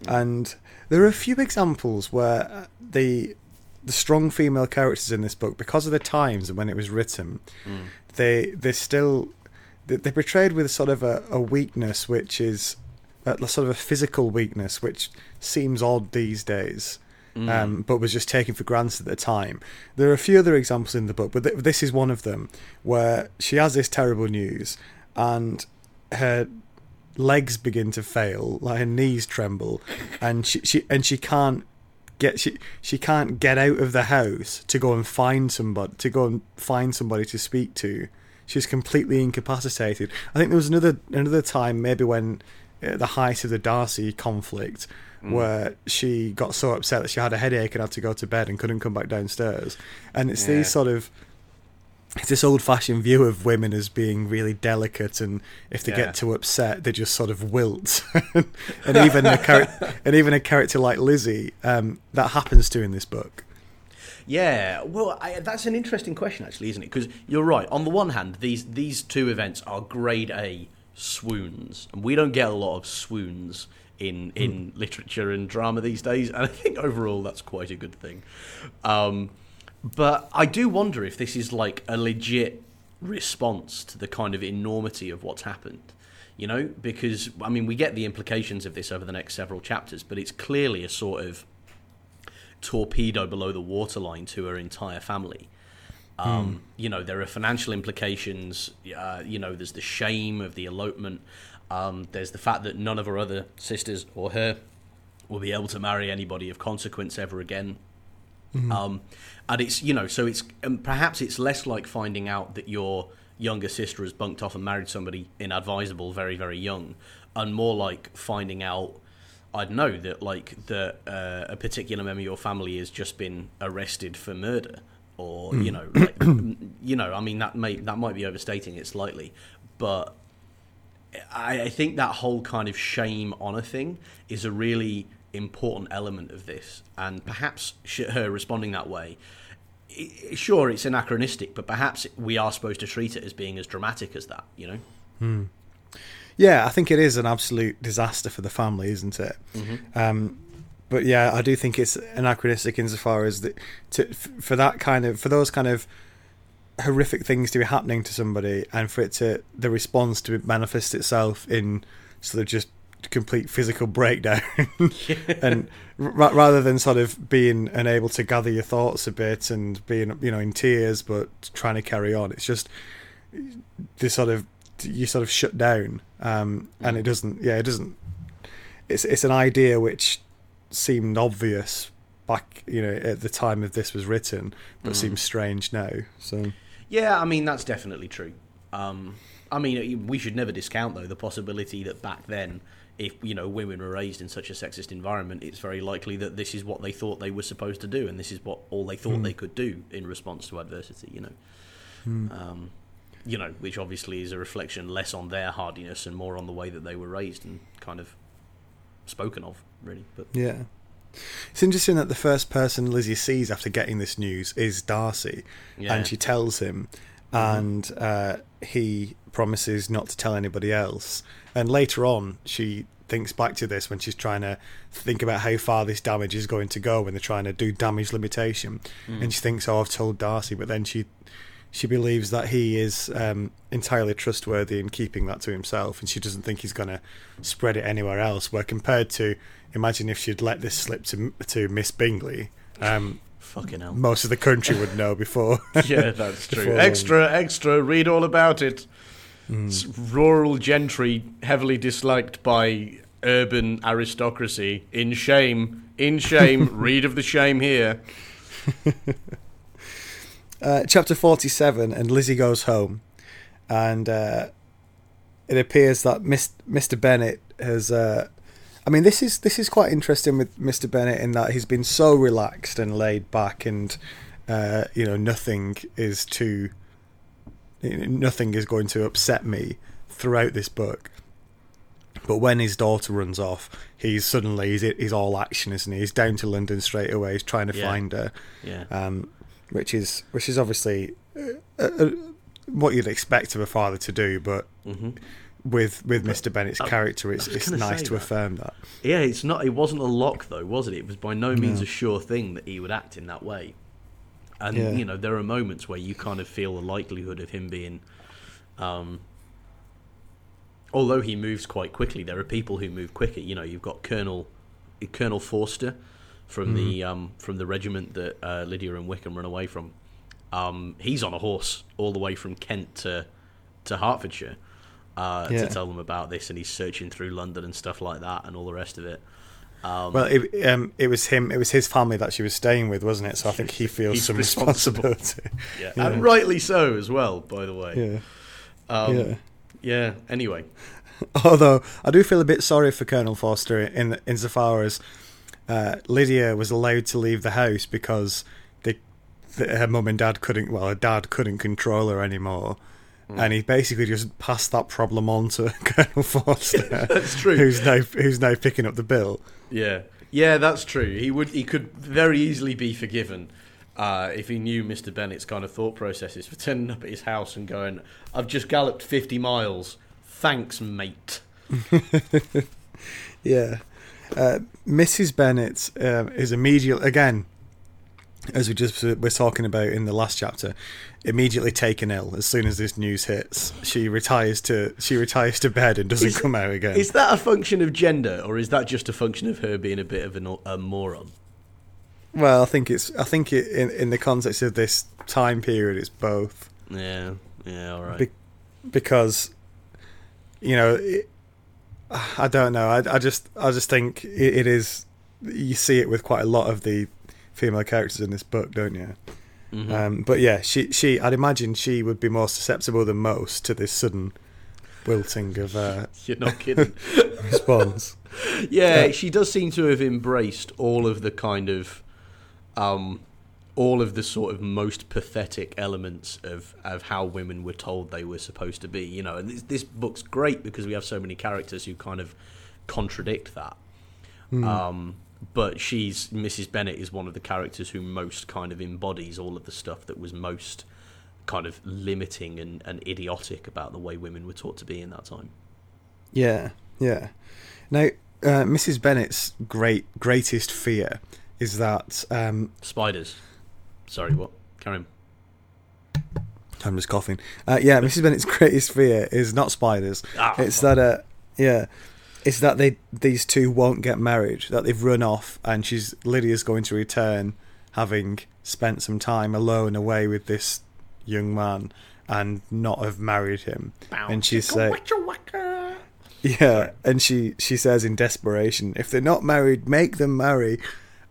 and there are a few examples where uh, the the strong female characters in this book, because of the times and when it was written, mm. they they still they're portrayed with a sort of a, a weakness, which is a, sort of a physical weakness, which seems odd these days. um, but was just taken for granted at the time. There are a few other examples in the book, but th- this is one of them where she has this terrible news and her legs begin to fail, like her knees tremble, and she, she and she can't get she she can't get out of the house to go and find somebody to go and find somebody to speak to. She's completely incapacitated. I think there was another another time, maybe when at the height of the Darcy conflict, where she got so upset that she had a headache and had to go to bed and couldn't come back downstairs. And it's Yeah. these sort of it's this old-fashioned view of women as being really delicate, and if they Yeah. get too upset, they just sort of wilt. and even a char- and even a character like Lizzie, um, that happens to in this book. Yeah, well, I, that's an interesting question, actually, isn't it? Because you're right. On the one hand, these these two events are grade A swoons, and we don't get a lot of swoons in in literature and drama these days. And I think overall that's quite a good thing. Um, but I do wonder if this is like a legit response to the kind of enormity of what's happened. You know, because I mean, we get the implications of this over the next several chapters, but it's clearly a sort of torpedo below the waterline to her entire family. Um, You know, there are financial implications. Uh, you know, there's the shame of the elopement. Um, there's the fact that none of her other sisters or her will be able to marry anybody of consequence ever again. Um, and it's you know, so it's um, perhaps it's less like finding out that your younger sister has bunked off and married somebody inadvisable very very young, and more like finding out. I don't know that like that uh, a particular member of your family has just been arrested for murder, or you know, like, you know, I mean that may that might be overstating it slightly, but I, I think that whole kind of shame honor thing is a really important element of this, and perhaps sh- her responding that way. Sure, it's anachronistic, but perhaps we are supposed to treat it as being as dramatic as that. You know? Yeah, I think it is an absolute disaster for the family, isn't it? Um, but yeah, I do think it's anachronistic insofar as that to, for that kind of for those kind of horrific things to be happening to somebody, and for it to the response to manifest itself in sort of just complete physical breakdown, and r- rather than sort of being unable to gather your thoughts a bit and being you know in tears but trying to carry on, it's just this sort of you sort of shut down um, and it doesn't yeah it doesn't it's it's an idea which seemed obvious back you know at the time of this was written but seems strange now so. Yeah, I mean that's definitely true. Um, I mean, we should never discount though the possibility that back then, if you know women were raised in such a sexist environment, it's very likely that this is what they thought they were supposed to do, and this is what all they thought they could do in response to adversity. You know, um, you know, which obviously is a reflection less on their hardiness and more on the way that they were raised and kind of spoken of, really. But yeah. It's interesting that the first person Lizzie sees after getting this news is Darcy Yeah. and she tells him and uh, he promises not to tell anybody else. And later on she thinks back to this when she's trying to think about how far this damage is going to go when they're trying to do damage limitation. And she thinks oh I've told Darcy but then she she believes that he is um, entirely trustworthy in keeping that to himself, and she doesn't think he's going to spread it anywhere else. Where compared to, imagine if she'd let this slip to to Miss Bingley, um, fucking hell. most of the country would know before. yeah, that's true. Before- Extra, extra, read all about it. It's rural gentry heavily disliked by urban aristocracy. In shame, in shame, read of the shame here. uh, chapter forty-seven, and Lizzie goes home, and uh, it appears that Mr. Bennet has. Uh, I mean, this is this is quite interesting with Mr. Bennet in that he's been so relaxed and laid back, and uh, you know nothing is too, nothing is going to upset me throughout this book. But when his daughter runs off, he's suddenly he's, he's all action, isn't he? He's down to London straight away. He's trying to Yeah. find her Yeah. um, which is which is obviously uh, uh, what you'd expect of a father to do, but with with Mr. Bennet's character, it's it's nice to that. affirm that. Yeah, it's not. It wasn't a lock though, was it? It was by no means a sure thing that he would act in that way. And Yeah. you know, there are moments where you kind of feel the likelihood of him being, um, although he moves quite quickly. There are people who move quicker. You know, you've got Colonel Colonel Forster, from the um, from the regiment that uh, Lydia and Wickham run away from. Um, he's on a horse all the way from Kent to to Hertfordshire uh, Yeah. to tell them about this, and he's searching through London and stuff like that, and all the rest of it. Um, Well, it, um, it was him. It was his family that she was staying with, wasn't it? So I think he feels some responsible. responsibility. yeah. yeah. and rightly so as well. By the way, Yeah, um, yeah. yeah. Anyway, Although I do feel a bit sorry for Colonel Forster in insofar as uh, Lydia was allowed to leave the house because they, the, her mum and dad couldn't. Well, her dad couldn't control her anymore, Hmm. and he basically just passed that problem on to Colonel Forster. That's true. Who's now who's now picking up the bill? Yeah, yeah, that's true. He would, he could very easily be forgiven uh, if he knew Mr. Bennet's kind of thought processes for turning up at his house and going, "I've just galloped fifty miles. Thanks, mate." Yeah. Uh, Mrs. Bennet um, is immediately, again, as we just were talking about in the last chapter, immediately taken ill as soon as this news hits. She retires to she retires to bed and doesn't Is- come out again. Is that a function of gender, or is that just a function of her being a bit of an, a moron? Well, I think it's I think it, in in the context of this time period, it's both Yeah, yeah, all right. Be- because you know it, I don't know. I, I just I just think it, it is. You see it with quite a lot of the female characters in this book, don't you? Mhm. Um, but yeah, she she I'd imagine she would be more susceptible than most to this sudden wilting of uh, You're not kidding. response. yeah, Yeah. she does seem to have embraced all of the kind of, um, all of the sort of most pathetic elements of, of how women were told they were supposed to be. You know, and this, this book's great because we have so many characters who kind of contradict that. Um, but she's Mrs. Bennet is one of the characters who most kind of embodies all of the stuff that was most kind of limiting and, and idiotic about the way women were taught to be in that time. Yeah, yeah. Now, uh, Mrs. Bennet's great greatest fear is that um, Spiders. Sorry, what? Carry on. I'm just coughing. Uh, yeah, Mrs. Bennet's greatest fear is not spiders. Ah, it's that uh, yeah, it's that they these two won't get married. That they've run off, and she's Lydia's going to return, having spent some time alone away with this young man, and not have married him. And she say, yeah, and she she says in desperation, if they're not married, make them marry.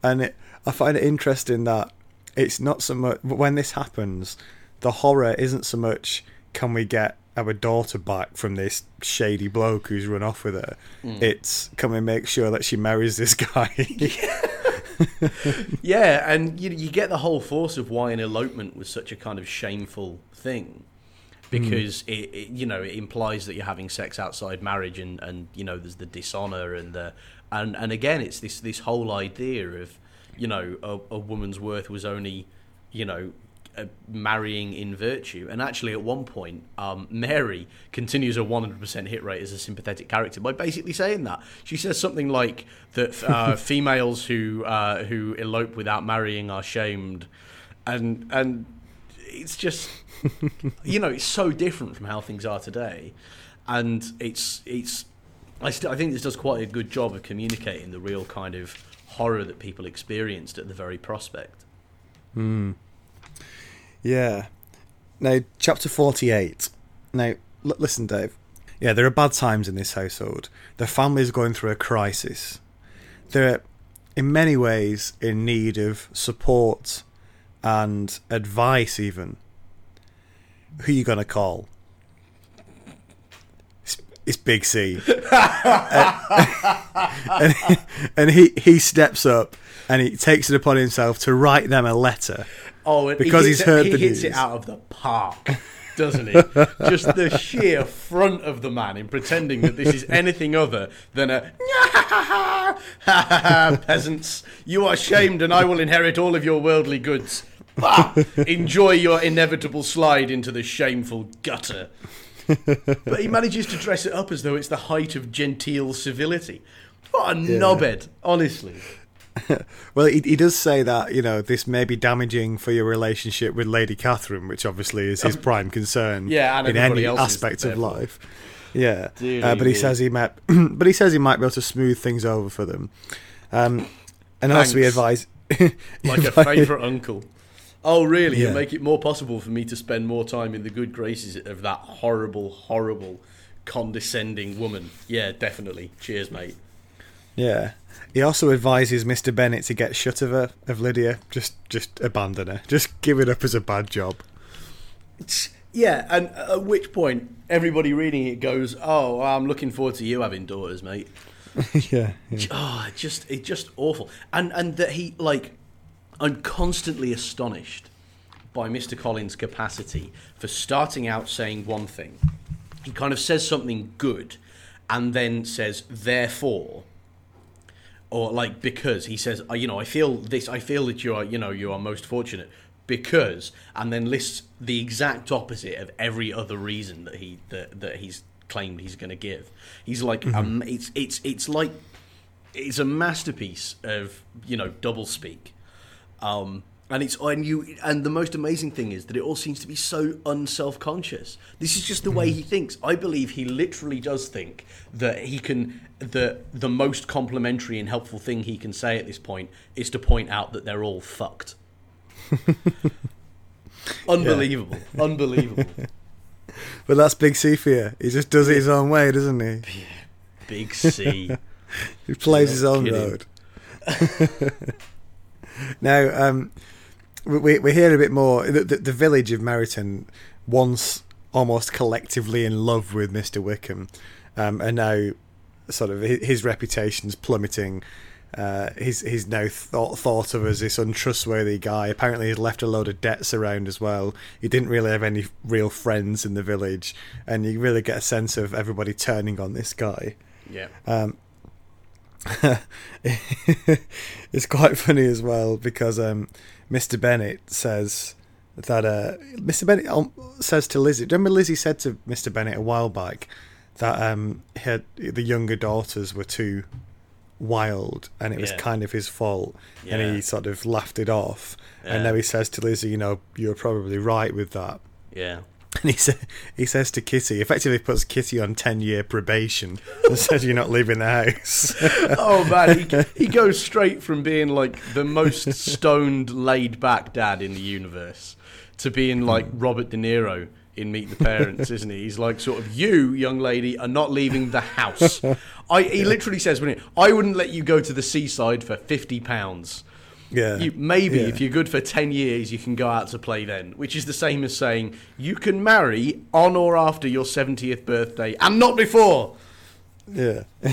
And it, I find it interesting that it's not so much when this happens, the horror isn't so much can we get our daughter back from this shady bloke who's run off with her. Hmm. It's can we make sure that she marries this guy? Yeah, and you, you get the whole force of why an elopement was such a kind of shameful thing. Hmm. Because it, it, you know, it implies that you're having sex outside marriage, and, and you know, there's the dishonor and the and and again, it's this this whole idea of you know, a, a woman's worth was only you know uh, marrying in virtue. And actually, at one point, um, Mary continues a 100% hit rate as a sympathetic character by basically saying that. She says something like that uh, females who uh, who elope without marrying are shamed, and and it's just you know it's so different from how things are today, and it's it's I, st- I think this does quite a good job of communicating the real kind of horror that people experienced at the very prospect. Hmm. Yeah. Now, chapter 48. Now, l- listen, Dave. Yeah, there are bad times in this household. The family is going through a crisis. They're, in many ways, in need of support and advice, even. Who are you going to call? It's, Big C. and and he, he steps up and he takes it upon himself to write them a letter. Oh, Because he he's heard it, the he hits it out of the park, doesn't he? Just the sheer front of the man in pretending that this is anything other than a peasants. You are shamed, and I will inherit all of your worldly goods. Bah! Enjoy your inevitable slide into the shameful gutter. But he manages to dress it up as though it's the height of genteel civility. What a knobhead, honestly. Well, he, he does say that you know this may be damaging for your relationship with Lady Catherine, which obviously is his prime concern. Um, Yeah, in any aspect of life. Yeah, uh, but he says he might, but he says he might be able to smooth things over for them. Um, and also he Thanks. advised like a favourite uncle. Oh, really? Yeah. It'll make it more possible for me to spend more time in the good graces of that horrible, horrible, condescending woman. Yeah, definitely. Cheers, mate. Yeah. He also advises Mr. Bennet to get shut of her, of Lydia. Just, just abandon her. Just give it up as a bad job. Yeah, and at which point everybody reading it goes, "Oh, I'm looking forward to you having daughters, mate." yeah, yeah. Oh, just it's just awful. And and that he like I'm constantly astonished by Mr. Collins' capacity for starting out saying one thing. He kind of says something good and then says therefore or like because he says "Uh, you know I feel this I feel that you are you know you are most fortunate because and then lists the exact opposite of every other reason that he that, that he's claimed he's going to give. He's like um, it's it's it's like it's a masterpiece of you know double speak. Um, and it's and you and the most amazing thing is that it all seems to be so unself-conscious. This is just the way he thinks. I believe he literally does think that he can the the most complimentary and helpful thing he can say at this point is to point out that they're all fucked. Unbelievable. Unbelievable. But that's Big C for you. He just does it his own way, doesn't he? Big C. He plays his own kidding. road. now, um, we, we hear a bit more. The, the, the village of Meryton, once almost collectively in love with Mr. Wickham, um, and now sort of his, his reputation's plummeting. Uh, he's he's now thought thought of as this untrustworthy guy. Apparently, he's left a load of debts around as well. He didn't really have any real friends in the village, and you really get a sense of everybody turning on this guy. Yeah. Um, it's quite funny as well because um, Mr. Bennet says that uh, Mr. Bennet um, says to Lizzie. Remember, Lizzie said to Mr. Bennet a while back that um, her, the younger daughters were too wild and it was kind of his fault, and he sort of laughed it off. And Yeah. now he says to Lizzie, "You know, you're probably right with that." Yeah. And he sa- he says to Kitty, effectively puts Kitty on ten year probation and says you're not leaving the house. oh man, he, he goes straight from being like the most stoned, laid back dad in the universe to being like Robert De Niro in Meet the Parents, isn't he? He's like sort of you, young lady, are not leaving the house. I he literally says, I wouldn't let you go to the seaside for fifty pounds. Yeah, You, maybe Yeah. if you're good for 10 years, you can go out to play then, which is the same as saying you can marry on or after your 70th birthday and not before. Yeah.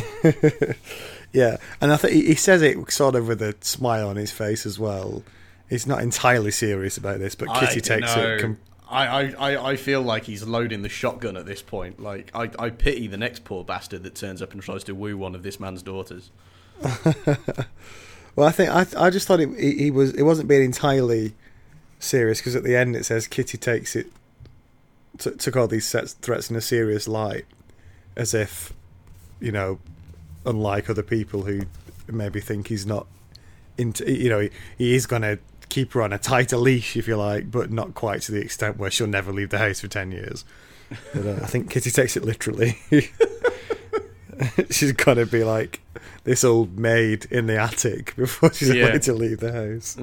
yeah. And I think he, says it sort of with a smile on his face as well. He's not entirely serious about this, but Kitty I takes know. it. Com- I, I, I- I feel like he's loading the shotgun at this point. Like I, I pity the next poor bastard that turns up and tries to woo one of this man's daughters. well, I think I I just thought it, he, he was it wasn't being entirely serious because at the end it says Kitty takes it t- took all these threats in a serious light, as if you know, unlike other people who maybe think he's not into you know he, he is to keep her on a tighter leash if you like, but not quite to the extent where she'll never leave the house for ten years. But, uh, I think Kitty takes it literally. She's gonna be like this old maid in the attic before she's Yeah. allowed to leave the house.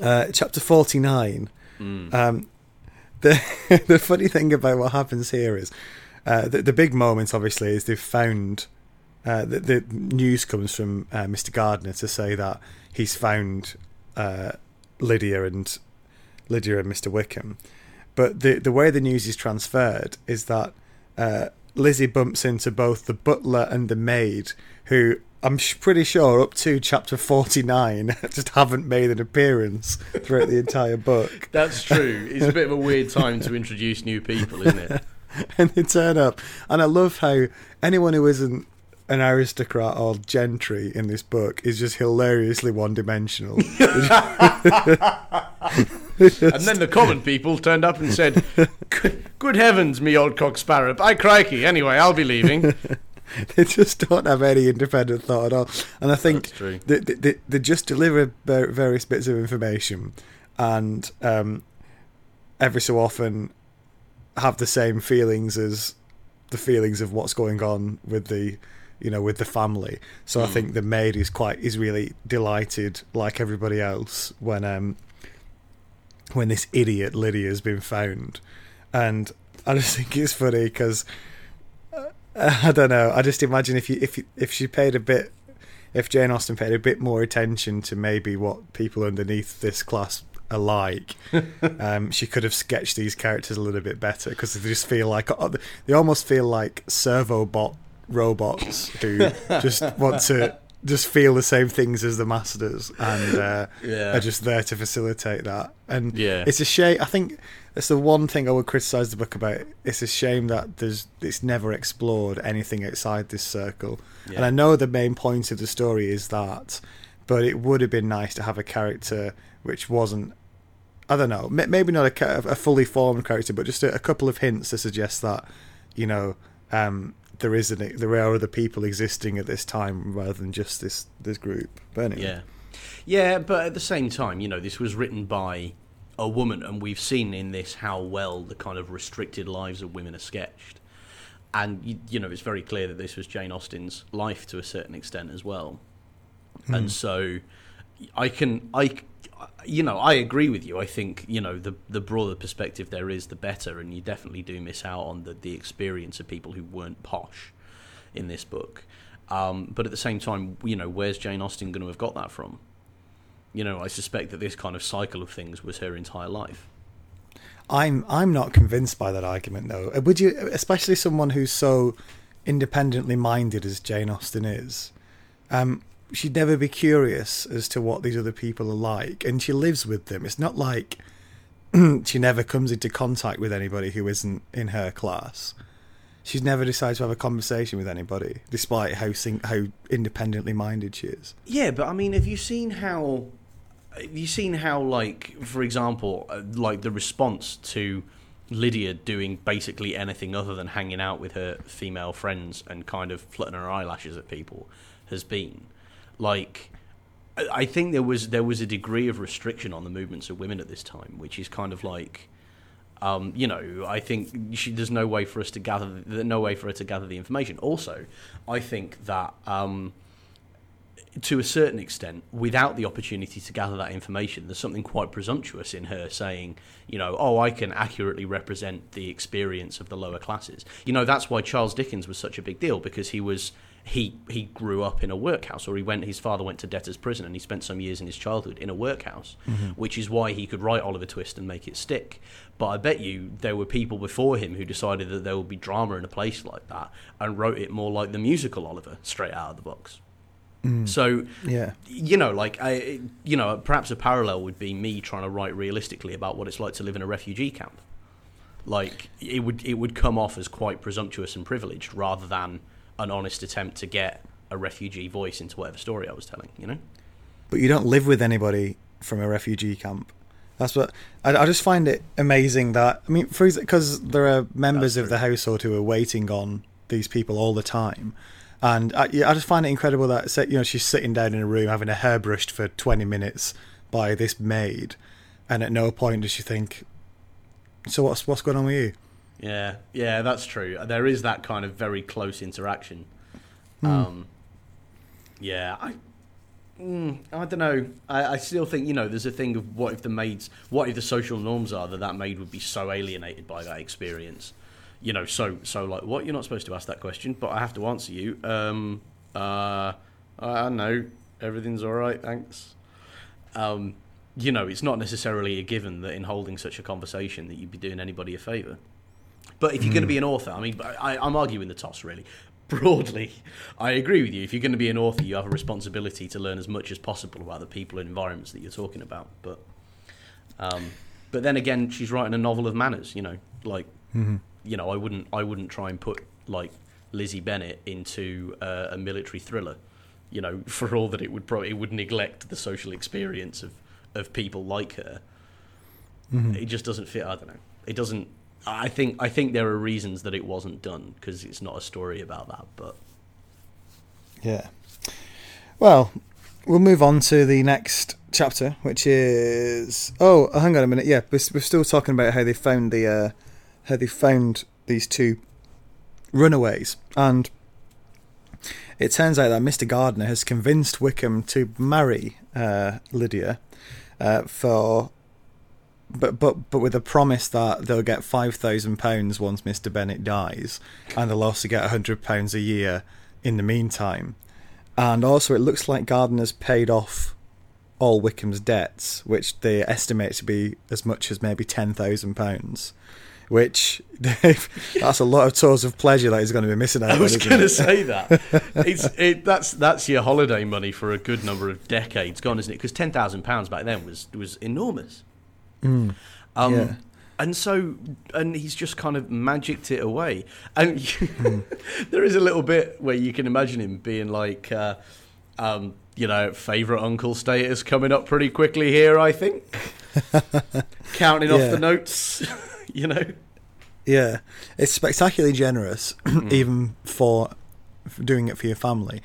Uh, chapter 49. Um, the, the funny thing about what happens here is uh, the, the big moment, obviously, is they've found. Uh, the, the news comes from uh, Mr. Gardiner to say that he's found uh, Lydia and Lydia and Mr. Wickham. But the the way the news is transferred is that uh, Lizzie bumps into both the butler and the maid, who I'm pretty sure up to chapter 49 just haven't made an appearance throughout the entire book. That's true. It's a bit of a weird time to introduce new people, isn't it? and they turn up. And I love how anyone who isn't an aristocrat or gentry in this book is just hilariously one dimensional. And then the common people turned up and said, "Good- "Good heavens, me old cock sparrow! By crikey! Anyway, I'll be leaving." they just don't have any independent thought at all. And I think they, they, they, they just deliver various bits of information and um, every so often have the same feelings as the feelings of what's going on with the you know, with the family. So I think the maid is quite is really delighted, like everybody else, when um when this idiot Lydia has been found, and I just think it's funny because I don't know. I just imagine if you if you, if she paid a bit, if Jane Austen paid a bit more attention to maybe what people underneath this class are like, um, she could have sketched these characters a little bit better because they just feel like uh, they almost feel like servo bot robots who just want to just feel the same things as the masters and uh, Yeah. are just there to facilitate that. And Yeah. it's a shame. I think that's the one thing I would criticize the book about. It's a shame that there's it's never explored anything outside this circle. And I know the main point of the story is that, but it would have been nice to have a character which wasn't. I don't know. Maybe not a, a fully formed character, but just a, a couple of hints to suggest that, you know, um, there is an, there are other people existing at this time rather than just this this group. But anyway. Yeah. Yeah, but at the same time, you know, this was written by a woman, and we've seen in this how well the kind of restricted lives of women are sketched. And, you, you know, it's very clear that this was Jane Austen's life to a certain extent as well. Hmm. And so I can, I, you know, I agree with you. I think, you know, the, the broader perspective there is, the better. And you definitely do miss out on the, the experience of people who weren't posh in this book. Um, but at the same time, you know, where's Jane Austen going to have got that from? You know, I suspect that this kind of cycle of things was her entire life. I'm I'm not convinced by that argument though. Uh, Would you, especially someone who's so independently minded as Jane Austen is, um, she'd never be curious as to what these other people are like, and she lives with them. It's not like she never comes into contact with anybody who isn't in her class. She's never decided to have a conversation with anybody, despite how sing- how independently minded she is. Yeah, but I mean, have you seen how? Have you seen how, like, for example, uh, like the response to Lydia doing basically anything other than hanging out with her female friends and kind of flirting her eyelashes at people has been like. I think there was there was a degree of restriction on the movements of women at this time, which is kind of like, um, you know, I think she, there's no way for us to gather, no way for her to gather the information. Also, I think that um, to a certain extent, without the opportunity to gather that information, there's something quite presumptuous in her saying, you know, oh, I can accurately represent the experience of the lower classes. You know, that's why Charles Dickens was such a big deal because he was he he grew up in a workhouse, or he went. His father went to debtor's prison, and he spent some years in his childhood in a workhouse, mm-hmm. which is why he could write Oliver Twist and make it stick. But I bet you there were people before him who decided that there would be drama in a place like that and wrote it more like the musical Oliver, straight out of the box. Mm. So Yeah. you know, like I, you know, perhaps a parallel would be me trying to write realistically about what it's like to live in a refugee camp. Like it would, it would come off as quite presumptuous and privileged rather than an honest attempt to get a refugee voice into whatever story I was telling. You know? but you don't live with anybody from a refugee camp. That's what I, I just find it amazing that I mean, for because there are members of the household who are waiting on these people all the time, and I, yeah, I just find it incredible that you know she's sitting down in a room having her hair brushed for twenty minutes by this maid, and at no point does she think, "So what's what's going on with you?" Yeah, yeah, that's true. There is that kind of very close interaction. Um, yeah, I, mm, I don't know. I, I still think you know there's a thing of what if the maids, what if the social norms are that that maid would be so alienated by that experience. You know, so so like what you're not supposed to ask that question, but I have to answer you. Um, uh, I know everything's all right, thanks. Um, you know, it's not necessarily a given that in holding such a conversation that you'd be doing anybody a favour. But if you're going to be an author, I mean, I, I'm arguing the toss really. Broadly, I agree with you. If you're going to be an author, you have a responsibility to learn as much as possible about the people and environments that you're talking about. But, um, but then again, she's writing a novel of manners. You know, like, you know, I wouldn't, I wouldn't try and put like Lizzie Bennet into uh, a military thriller. You know, for all that it would probably it would neglect the social experience of of people like her. It just doesn't fit. I don't know. It doesn't. I think. I think there are reasons that it wasn't done because it's not a story about that. But Yeah. Well, we'll move on to the next chapter, which is oh, hang on a minute. Yeah, we're, we're still talking about how they found the uh, how they found these two runaways, and it turns out that Mr. Gardiner has convinced Wickham to marry uh, Lydia uh, for, but but but with a promise that they'll get five thousand pounds once Mr. Bennet dies, and they'll also get hundred pounds a year in the meantime. And also, it looks like Gardiner's paid off all Wickham's debts, which they estimate to be as much as maybe ten thousand pounds. Which Dave, that's a lot of tours of pleasure that he's going to be missing out. I was going to say that. It's it, that's that's your holiday money for a good number of decades gone, isn't it? Because ten thousand pounds back then was was enormous. Um, yeah. And so, and he's just kind of magicked it away. And there is a little bit where you can imagine him being like, uh, um, you know, favorite uncle status coming up pretty quickly here. I think counting off the notes, you know. Yeah, it's spectacularly generous, even for, for doing it for your family.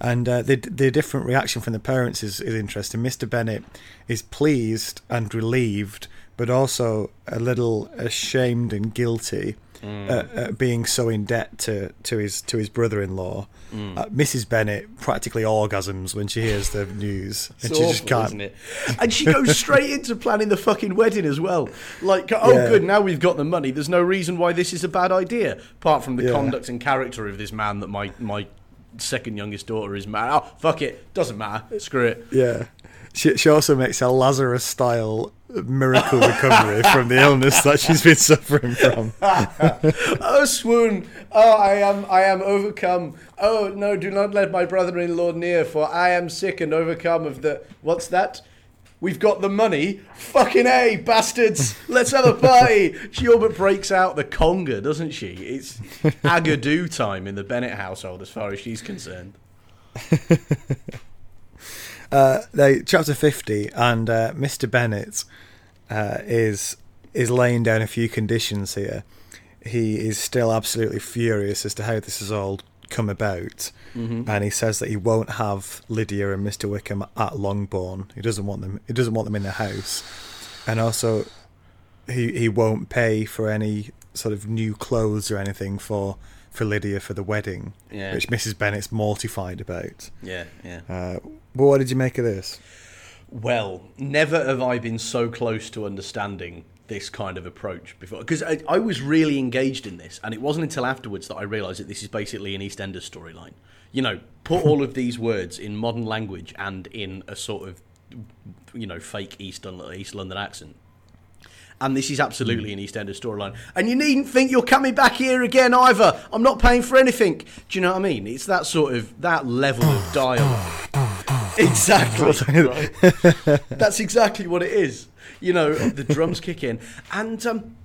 And uh, the the different reaction from the parents is, is interesting. Mr. Bennet is pleased and relieved, but also a little ashamed and guilty at, at being so in debt to, to his to his brother-in-law. Mm. Uh, Mrs. Bennet practically orgasms when she hears the news, and It's she awful, just can't. And she goes straight into planning the fucking wedding as well. Like, oh, Yeah. good, now we've got the money. There's no reason why this is a bad idea, apart from the Yeah. conduct and character of this man that my my second youngest daughter is married. Oh, fuck it, doesn't matter. Screw it. Yeah. She, she also makes a Lazarus style miracle recovery from the illness that she's been suffering from. Oh, swoon! Oh, I am, I am overcome. Oh no, do not let my brother-in-law near, for I am sick and overcome of the. What's that? We've got the money. Fucking a bastards! Let's have a party. She all but breaks out the conga, doesn't she? It's agadoo time in the Bennet household, as far as she's concerned. Uh, they, chapter 50, and uh, Mr. Bennet uh, is is laying down a few conditions here. He is still absolutely furious as to how this has all come about, and he says that he won't have Lydia and Mr. Wickham at Longbourn. He doesn't want them. He doesn't want them in the house, and also he he won't pay for any sort of new clothes or anything for for Lydia for the wedding, Yeah. which Mrs. Bennet's mortified about. Yeah, yeah. Uh, but what did you make of this? Well, never have I been so close to understanding this kind of approach before. Because I, I was really engaged in this, and it wasn't until afterwards that I realised that this is basically an EastEnders storyline. You know, put all of these words in modern language and in a sort of, you know, fake East, East London accent. And this is absolutely an EastEnders storyline. And you needn't think you're coming back here again either. I'm not paying for anything. Do you know what I mean? It's that sort of, that level of dialogue. exactly. right? That's exactly what it is. You know, the drums kick in. And, um,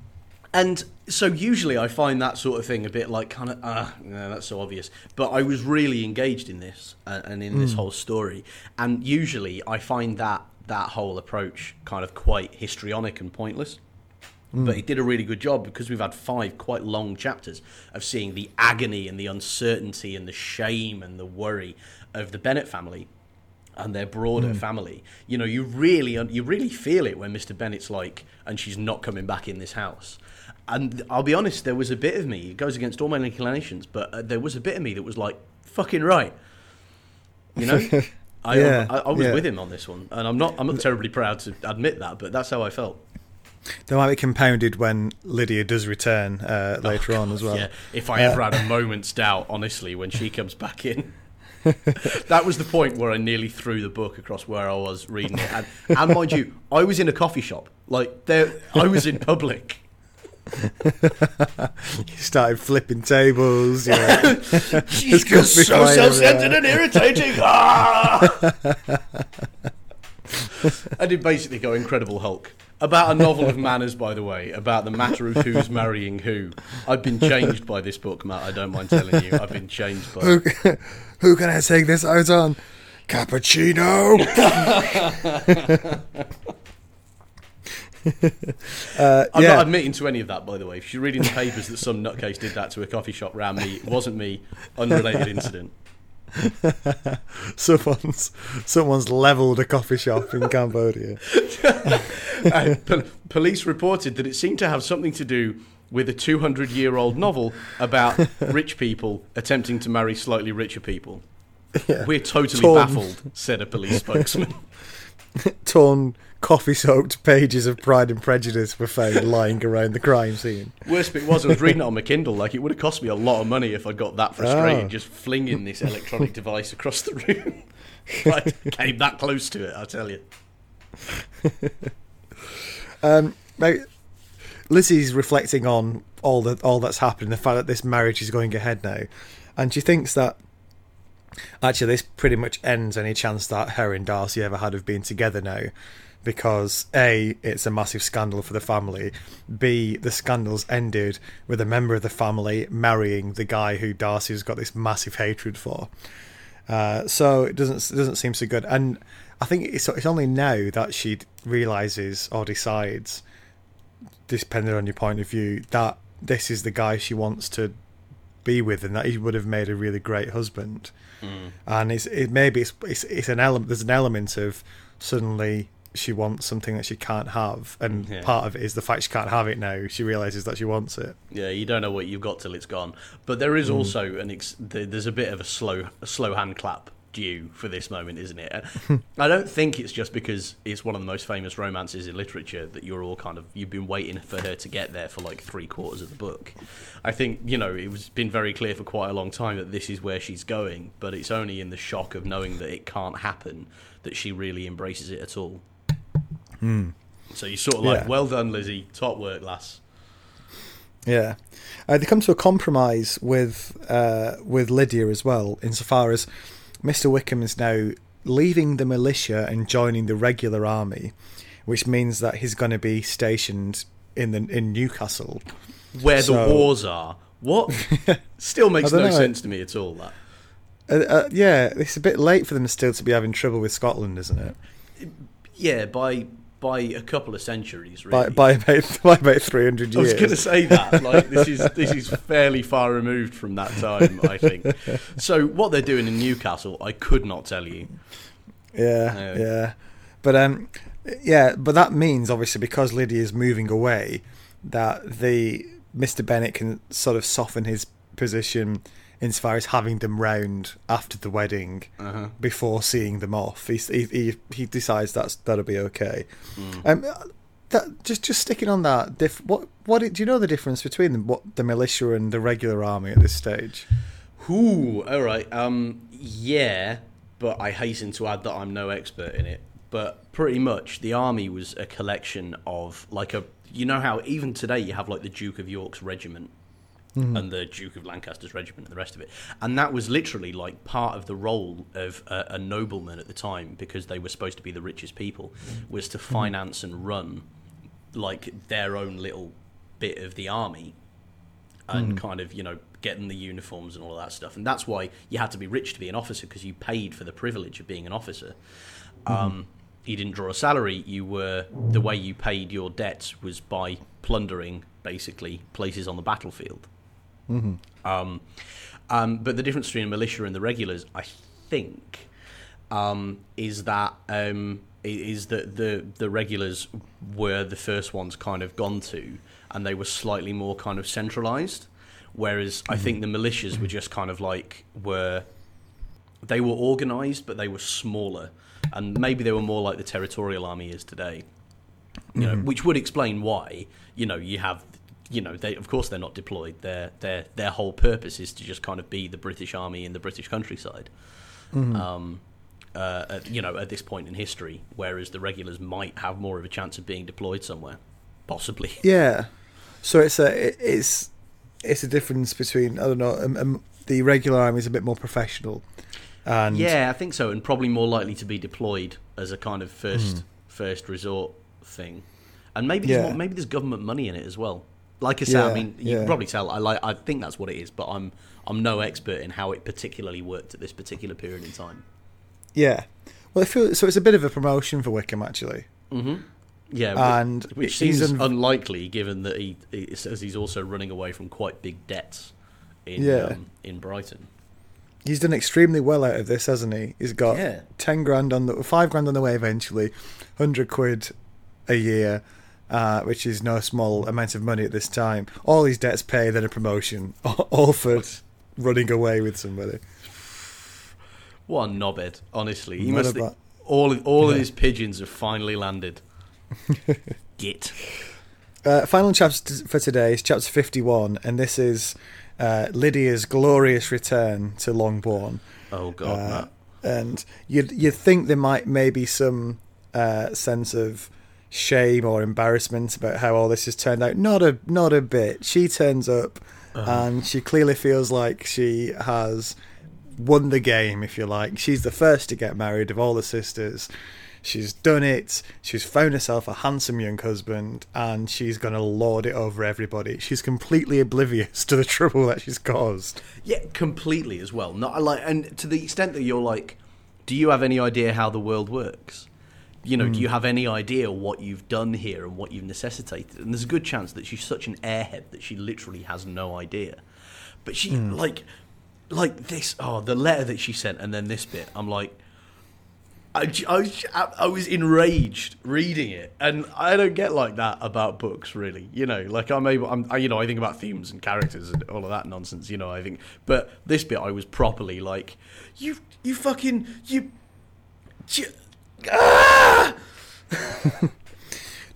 and so usually I find that sort of thing a bit like kind of, ah, no, that's so obvious. But I was really engaged in this uh, and in this whole story. And usually I find that that whole approach kind of quite histrionic and pointless. But he did a really good job because we've had five quite long chapters of seeing the agony and the uncertainty and the shame and the worry of the Bennet family and their broader family. You know, you really you really feel it when Mr. Bennet's like, and she's not coming back in this house. And I'll be honest, there was a bit of me. It goes against all my inclinations, but uh, there was a bit of me that was like, "Fucking right," you know. I, Yeah, I, I was yeah. with him on this one, and I'm not. I'm not terribly proud to admit that, but that's how I felt. They might be compounded when Lydia does return uh, later on as well. Yeah, if I ever had a moment's doubt, honestly, when she comes back in. that was the point where I nearly threw the book across where I was reading it, and, and mind you, I was in a coffee shop. Like there, I was in public. You started flipping tables. You know. She's just so self-centered and irritating. Ah! I did basically go Incredible Hulk about a novel of manners, by the way, about the matter of who's marrying who. I've been changed by this book, Matt. I don't mind telling you, I've been changed by. who, who can I take this out on? Cappuccino. Uh, I'm yeah, not admitting to any of that, by the way. If you're reading the papers that some nutcase did that to a coffee shop round me, it wasn't me. Unrelated incident. someone's someone's leveled a coffee shop in Cambodia. Uh, pol- police reported that it seemed to have something to do with a 200 year old novel about rich people attempting to marry slightly richer people. Yeah. We're totally Torn. baffled, said a police spokesman. Torn, coffee-soaked pages of Pride and Prejudice were found lying around the crime scene. Worst bit was, I was reading it on my Kindle. Like, it would have cost me a lot of money if I got that frustrated, Oh. just flinging this electronic device across the room. I came that close to it, I tell you. Um, now, Lizzie's reflecting on all that all that's happened, the fact that this marriage is going ahead now, and she thinks that actually this pretty much ends any chance that her and Darcy ever had of being together now, because a it's a massive scandal for the family, b the scandal's ended with a member of the family marrying the guy who Darcy's got this massive hatred for. Uh, so it doesn't it doesn't seem so good, and I think it's it's only now that she realizes or decides, depending on your point of view, that this is the guy she wants to be with, and that he would have made a really great husband. And it's it maybe it's, it's it's an element. There's an element of suddenly she wants something that she can't have, and Yeah. part of it is the fact she can't have it now. She realizes that she wants it. Yeah, you don't know what you've got till it's gone. But there is mm. also an ex- there's a bit of a slow a slow hand clap due for this moment, isn't it? I don't think it's just because it's one of the most famous romances in literature that you're all kind of you've been waiting for her to get there for like three quarters of the book. I think you know it was been very clear for quite a long time that this is where she's going, but it's only in the shock of knowing that it can't happen that she really embraces it at all. So you're sort of like, Yeah. well done, Lizzie, top work, lass. Yeah, uh, they come to a compromise with uh, with Lydia as well, insofar as Mister Wickham is now leaving the militia and joining the regular army, which means that he's going to be stationed in the in Newcastle. where So- the wars are. What? Still makes no know. sense to me at all. That. Uh, uh, yeah, it's a bit late for them still to be having trouble with Scotland, isn't it? Yeah, by by a couple of centuries, really. By by about by about three hundred I was going to say that. Like this is this is fairly far removed from that time, I think. So what they're doing in Newcastle, I could not tell you. Yeah, Yeah. yeah. But um, yeah, but that means obviously because Lydia is moving away, that the Mr. Bennet can sort of soften his position insofar as having them round after the wedding Uh-huh. before seeing them off. He he he, decides that's that'll be okay. Um, that just just sticking on that. Diff, what what do you know the difference between the, what the militia and the regular army at this stage? Ooh, all right. Um, yeah, but I hasten to add that I'm no expert in it. But pretty much, the army was a collection of like a. You know how even today you have like the Duke of York's regiment Mm-hmm. and the Duke of Lancaster's regiment and the rest of it, and that was literally like part of the role of a, a nobleman at the time because they were supposed to be the richest people, mm-hmm. was to mm-hmm. finance and run like their own little bit of the army and kind of you know getting the uniforms and all of that stuff. And that's why you had to be rich to be an officer because you paid for the privilege of being an officer. Um, you didn't draw a salary. You were the way you paid your debts was by plundering basically places on the battlefield um, um, but the difference between a militia and the regulars i think um, is that um, is that the the regulars were the first ones kind of gone to, and they were slightly more kind of centralized, whereas I think the militias were just kind of like were they were organized, but they were smaller, and maybe they were more like the territorial army is today. You know, which would explain why you know you have. You know, they of course they're not deployed. Their their their whole purpose is to just kind of be the British Army in the British countryside um, uh, at, you know, at this point in history, whereas the regulars might have more of a chance of being deployed somewhere, possibly. Yeah. So it's a it's it's a difference between I don't know um, um, the regular army is a bit more professional, and Yeah, I think so, and probably more likely to be deployed as a kind of first first resort thing, and maybe there's Yeah. more, maybe there's government money in it as well. Like I say, I mean, you yeah. can probably tell. I like. I think that's what it is, but I'm I'm no expert in how it particularly worked at this particular period in time. yeah. Well, I feel so. It's a bit of a promotion for Wickham actually, Yeah, and which seems un- unlikely given that he it says he's also running away from quite big debts in Yeah. um, in Brighton. he's done extremely well out of this, hasn't he? He's got Yeah. ten grand on the five grand on the way eventually, hundred quid a year, uh, which is no small amount of money at this time. All his debts paid, then a promotion, all for running away with somebody. What a knobhead, honestly. He must all of, all of his pigeons have finally landed. Git. Uh, final chapter for today is chapter 51, and this is uh, Lydia's glorious return to Longbourn. Oh god, Uh, Matt. and you'd you'd think there might maybe some uh, sense of shame or embarrassment about how all this has turned out. Not a not a bit. She turns up, uh-huh. and she clearly feels like she has won the game, if you like. She's the first to get married of all the sisters. She's done it. She's found herself a handsome young husband, and she's going to lord it over everybody. She's completely oblivious to the trouble that she's caused. Yeah, completely as well. Not like, and to the extent that you're like, do you have any idea how the world works? You know, do hmm. you have any idea what you've done here and what you've necessitated? And there's a good chance that she's such an airhead that she literally has no idea. But she hmm. like, like this. Oh, the letter that she sent, and then this bit. I'm like, I, I was, I was enraged reading it, and I don't get like that about books, really. You know, like I'm able, I'm, I, you know, I think about themes and characters and all of that nonsense. You know, I think, but this bit, I was properly like, you, you fucking, you, you ah!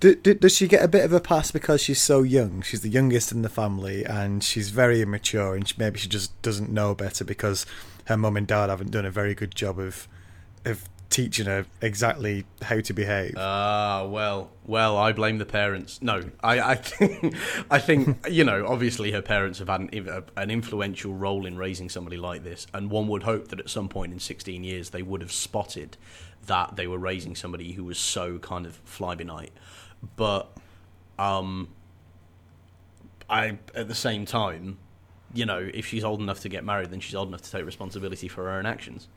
Do, do, does she get a bit of a pass because she's so young? She's the youngest in the family, and she's very immature, and she, maybe she just doesn't know better because her mum and dad haven't done a very good job of of teaching her exactly how to behave. Ah, well, well, I blame the parents. No, I, I think, I think, you know, obviously her parents have had an, an influential role in raising somebody like this, and one would hope that at some point in 16 years they would have spotted that they were raising somebody who was so kind of fly by night. But, um, I, at the same time, you know, if she's old enough to get married, then she's old enough to take responsibility for her own actions.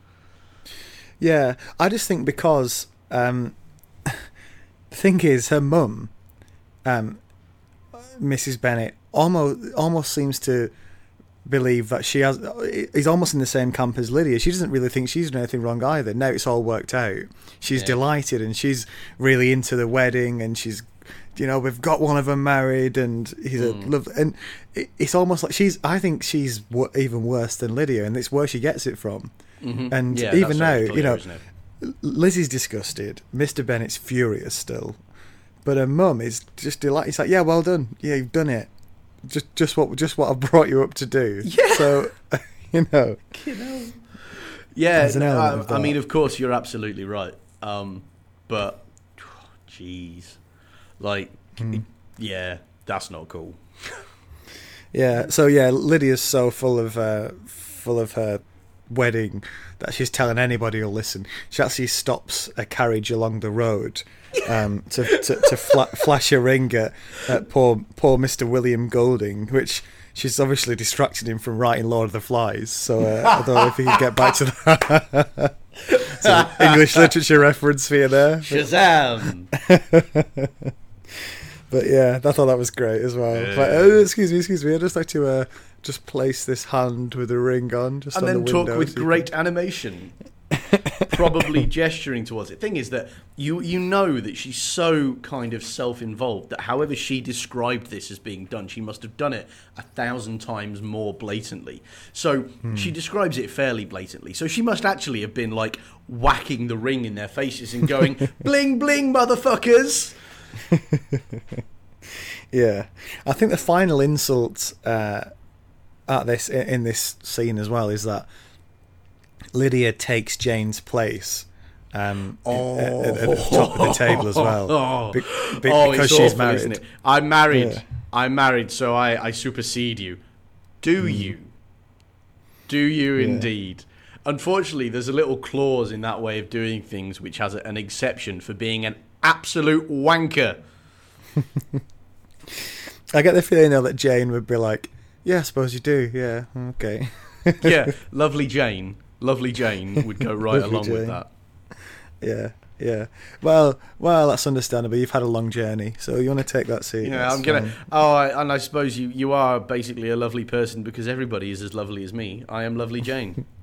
Yeah, I just think because um, the thing is, her mum, um, Mrs. Bennet, almost almost seems to believe that she has is almost in the same camp as Lydia. She doesn't really think she's done anything wrong either. Now it's all worked out. She's Yeah. delighted and she's really into the wedding and she's you know we've got one of them married and he's a love and it, it's almost like she's I think she's w- even worse than Lydia and it's where she gets it from. And Yeah, even that's now, you know. Lizzie's disgusted. Mr. Bennet's furious still, but her mum is just delighted. It's like, yeah, well done. Yeah, you've done it. Just, just what, just what I brought you up to do. Yeah. So, you know, You know. Yeah. no, I, I mean, of course, you're absolutely right. Um, but, jeez, like, Hmm. yeah, that's not cool. yeah. So yeah, Lydia's so full of, uh, full of her wedding that she's telling anybody who'll listen. She actually stops a carriage along the road. Um, to to, to fla- flash a ring at, at poor poor Mister William Golding, which she's obviously distracted him from writing Lord of the Flies. So uh, I don't know if he could get back to that. Some English literature reference for you there. Shazam! But yeah, I thought that was great as well. Yeah. Like, oh, excuse me, excuse me. I'd just like to uh, just place this hand with the ring on, just and on then the talk with so great animation, probably gesturing towards it. Thing is that you you know that she's so kind of self-involved that however she described this as being done, she must have done it a thousand times more blatantly. So Hmm. she describes it fairly blatantly. So she must actually have been like whacking the ring in their faces and going bling bling motherfuckers. Yeah, I think the final insult uh, at this in this scene as well is that Lydia takes Jane's place um, at, at- at the top of the table as well Oh, be- be- oh, because she's awful, married. Isn't it? I'm married. Yeah. I'm married, so I, I supersede you. Do you? Do you indeed? Unfortunately, there's a little clause in that way of doing things which has an exception for being an absolute wanker. I get the feeling though that Jane would be like, "Yeah, I suppose you do. Yeah, okay." Yeah, lovely Jane. Lovely Jane would go right along with that. yeah, yeah. Well, well, that's understandable. You've had a long journey, so you want to take that seat. Yeah, I'm gonna. fine. Oh, I, and I suppose you, you are basically a lovely person because everybody is as lovely as me. I am lovely Jane.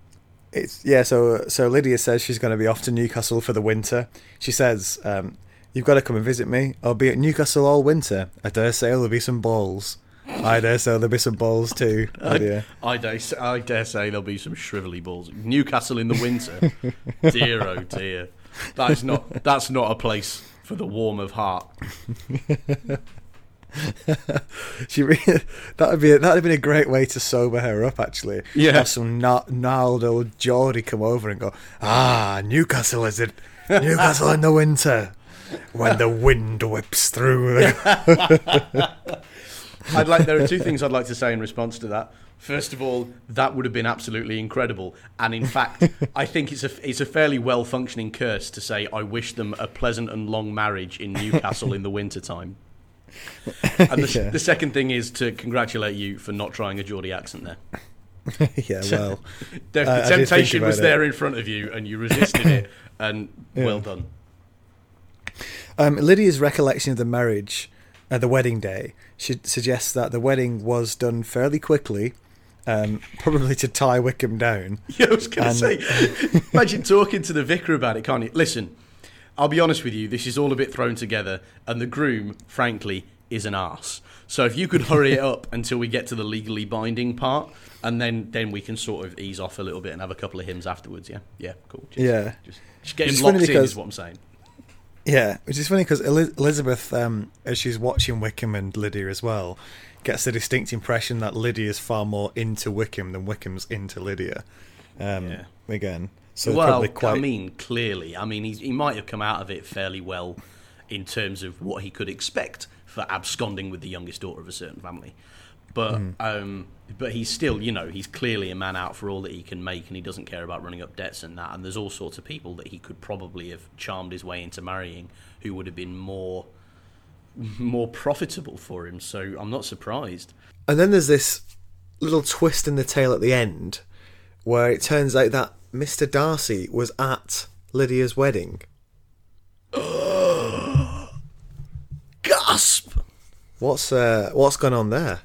It's yeah. So so Lydia says she's going to be off to Newcastle for the winter. She says um, You've got to come and visit me. I'll be at Newcastle all winter. I dare say there'll be some balls. I dare say there'll be some balls too. Dear. I dare, say, I dare say there'll be some shrivelly balls. Newcastle in the winter. dear oh dear. That's not that's not a place for the warm of heart. she really, that would be that would have been a great way to sober her up. Actually, Yeah. Have some gna- gnarled old Geordie come over and go, ah, Newcastle is it? Newcastle in the winter when the wind whips through. I'd like there are two things I'd like to say in response to that. First of all, that would have been absolutely incredible, and in fact, I think it's a it's a fairly well functioning curse to say I wish them a pleasant and long marriage in Newcastle in the winter time. And the, Yeah. the second thing is to congratulate you for not trying a Geordie accent there. yeah, well, The, I- the I temptation was it. there in front of you, and you resisted it, and Yeah. well done. um, Lydia's recollection of the marriage, uh, the wedding day, should suggests that the wedding was done fairly quickly, um, probably to tie Wickham down. Yeah, I was going to say, imagine talking to the vicar about it, can't you? Listen, I'll be honest with you, this is all a bit thrown together, and the groom, frankly, is an ass. So if you could hurry it up until we get to the legally binding part, and then then we can sort of ease off a little bit and have a couple of hymns afterwards. Yeah, yeah, cool. Just, Yeah. just, just get him locked in, because- is what I'm saying. Yeah, which is funny because Elizabeth, um, as she's watching Wickham and Lydia as well, gets the distinct impression that Lydia is far more into Wickham than Wickham's into Lydia. Um, Yeah. Again, so well, quite. I mean, clearly, I mean, he's, he might have come out of it fairly well in terms of what he could expect for absconding with the youngest daughter of a certain family. But Hmm. um, but he's still, you know, he's clearly a man out for all that he can make, and he doesn't care about running up debts and that. And there's all sorts of people that he could probably have charmed his way into marrying, who would have been more more profitable for him. So I'm not surprised. And then there's this little twist in the tale at the end, where it turns out that Mr. Darcy was at Lydia's wedding. Gasp! What's uh, what's gone on there?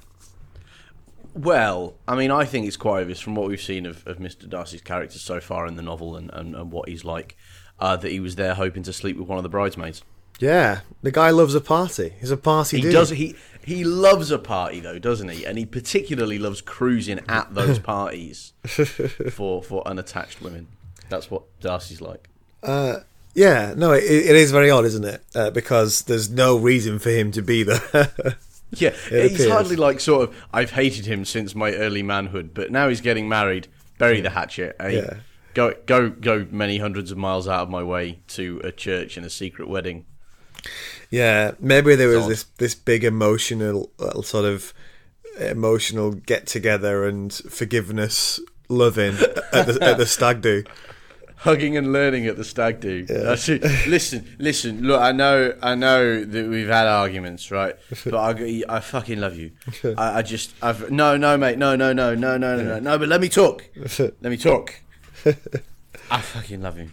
Well, I mean, I think it's quite obvious from what we've seen of, of Mr. Darcy's character so far in the novel and, and, and what he's like uh, that he was there hoping to sleep with one of the bridesmaids. Yeah, the guy loves a party. He's a party He dude. does. He he loves a party though, doesn't he? And he particularly loves cruising at those parties for for unattached women. That's what Darcy's like. Yeah, no, it, it is very odd, isn't it? Uh, because there's no reason for him to be there. Yeah, It he's appears. hardly like sort of. I've hated him since my early manhood, but now he's getting married. Bury the hatchet. eh? Yeah. Go go go many hundreds of miles out of my way to a church and a secret wedding. yeah, maybe there was this this big emotional uh, sort of emotional get together and forgiveness, loving at the at the stag do. hugging and learning at the stag do. Yeah. listen, listen. Look, I know, I know that we've had arguments, right? But I, I fucking love you. I, I just, I've no, no, mate, no, no, no, no, no, no, no. no but let me talk. Let me talk. I fucking love you.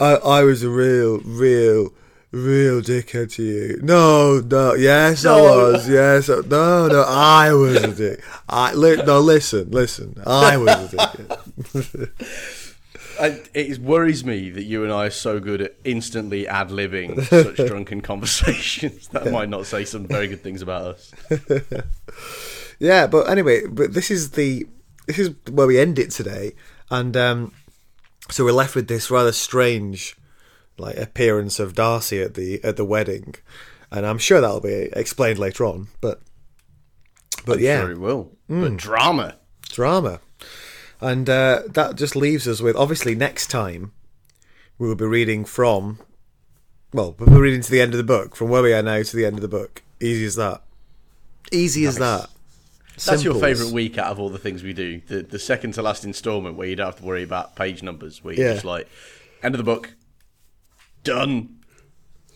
I, I was a real, real, real dickhead to you. No, no, yes, no. I was. Yes, I, no, no, I was a dick. I li- no, listen, listen, I was a dick. I, it worries me that you and I are so good at instantly ad libbing such drunken conversations that might not say some very good things about us. Yeah, but anyway, but this is the this is where we end it today, and um, so we're left with this rather strange like appearance of Darcy at the at the wedding, and I'm sure that'll be explained later on. But but yeah, Sure it will. But drama. drama, and uh, that just leaves us with obviously next time we will be reading from well, we'll be reading to the end of the book from where we are now to the end of the book. Easy as that. Easy as that. That's your Simple favourite week out of all the things we do. The the second to last instalment where you don't have to worry about page numbers, where you're Yeah. just like, end of the book, done.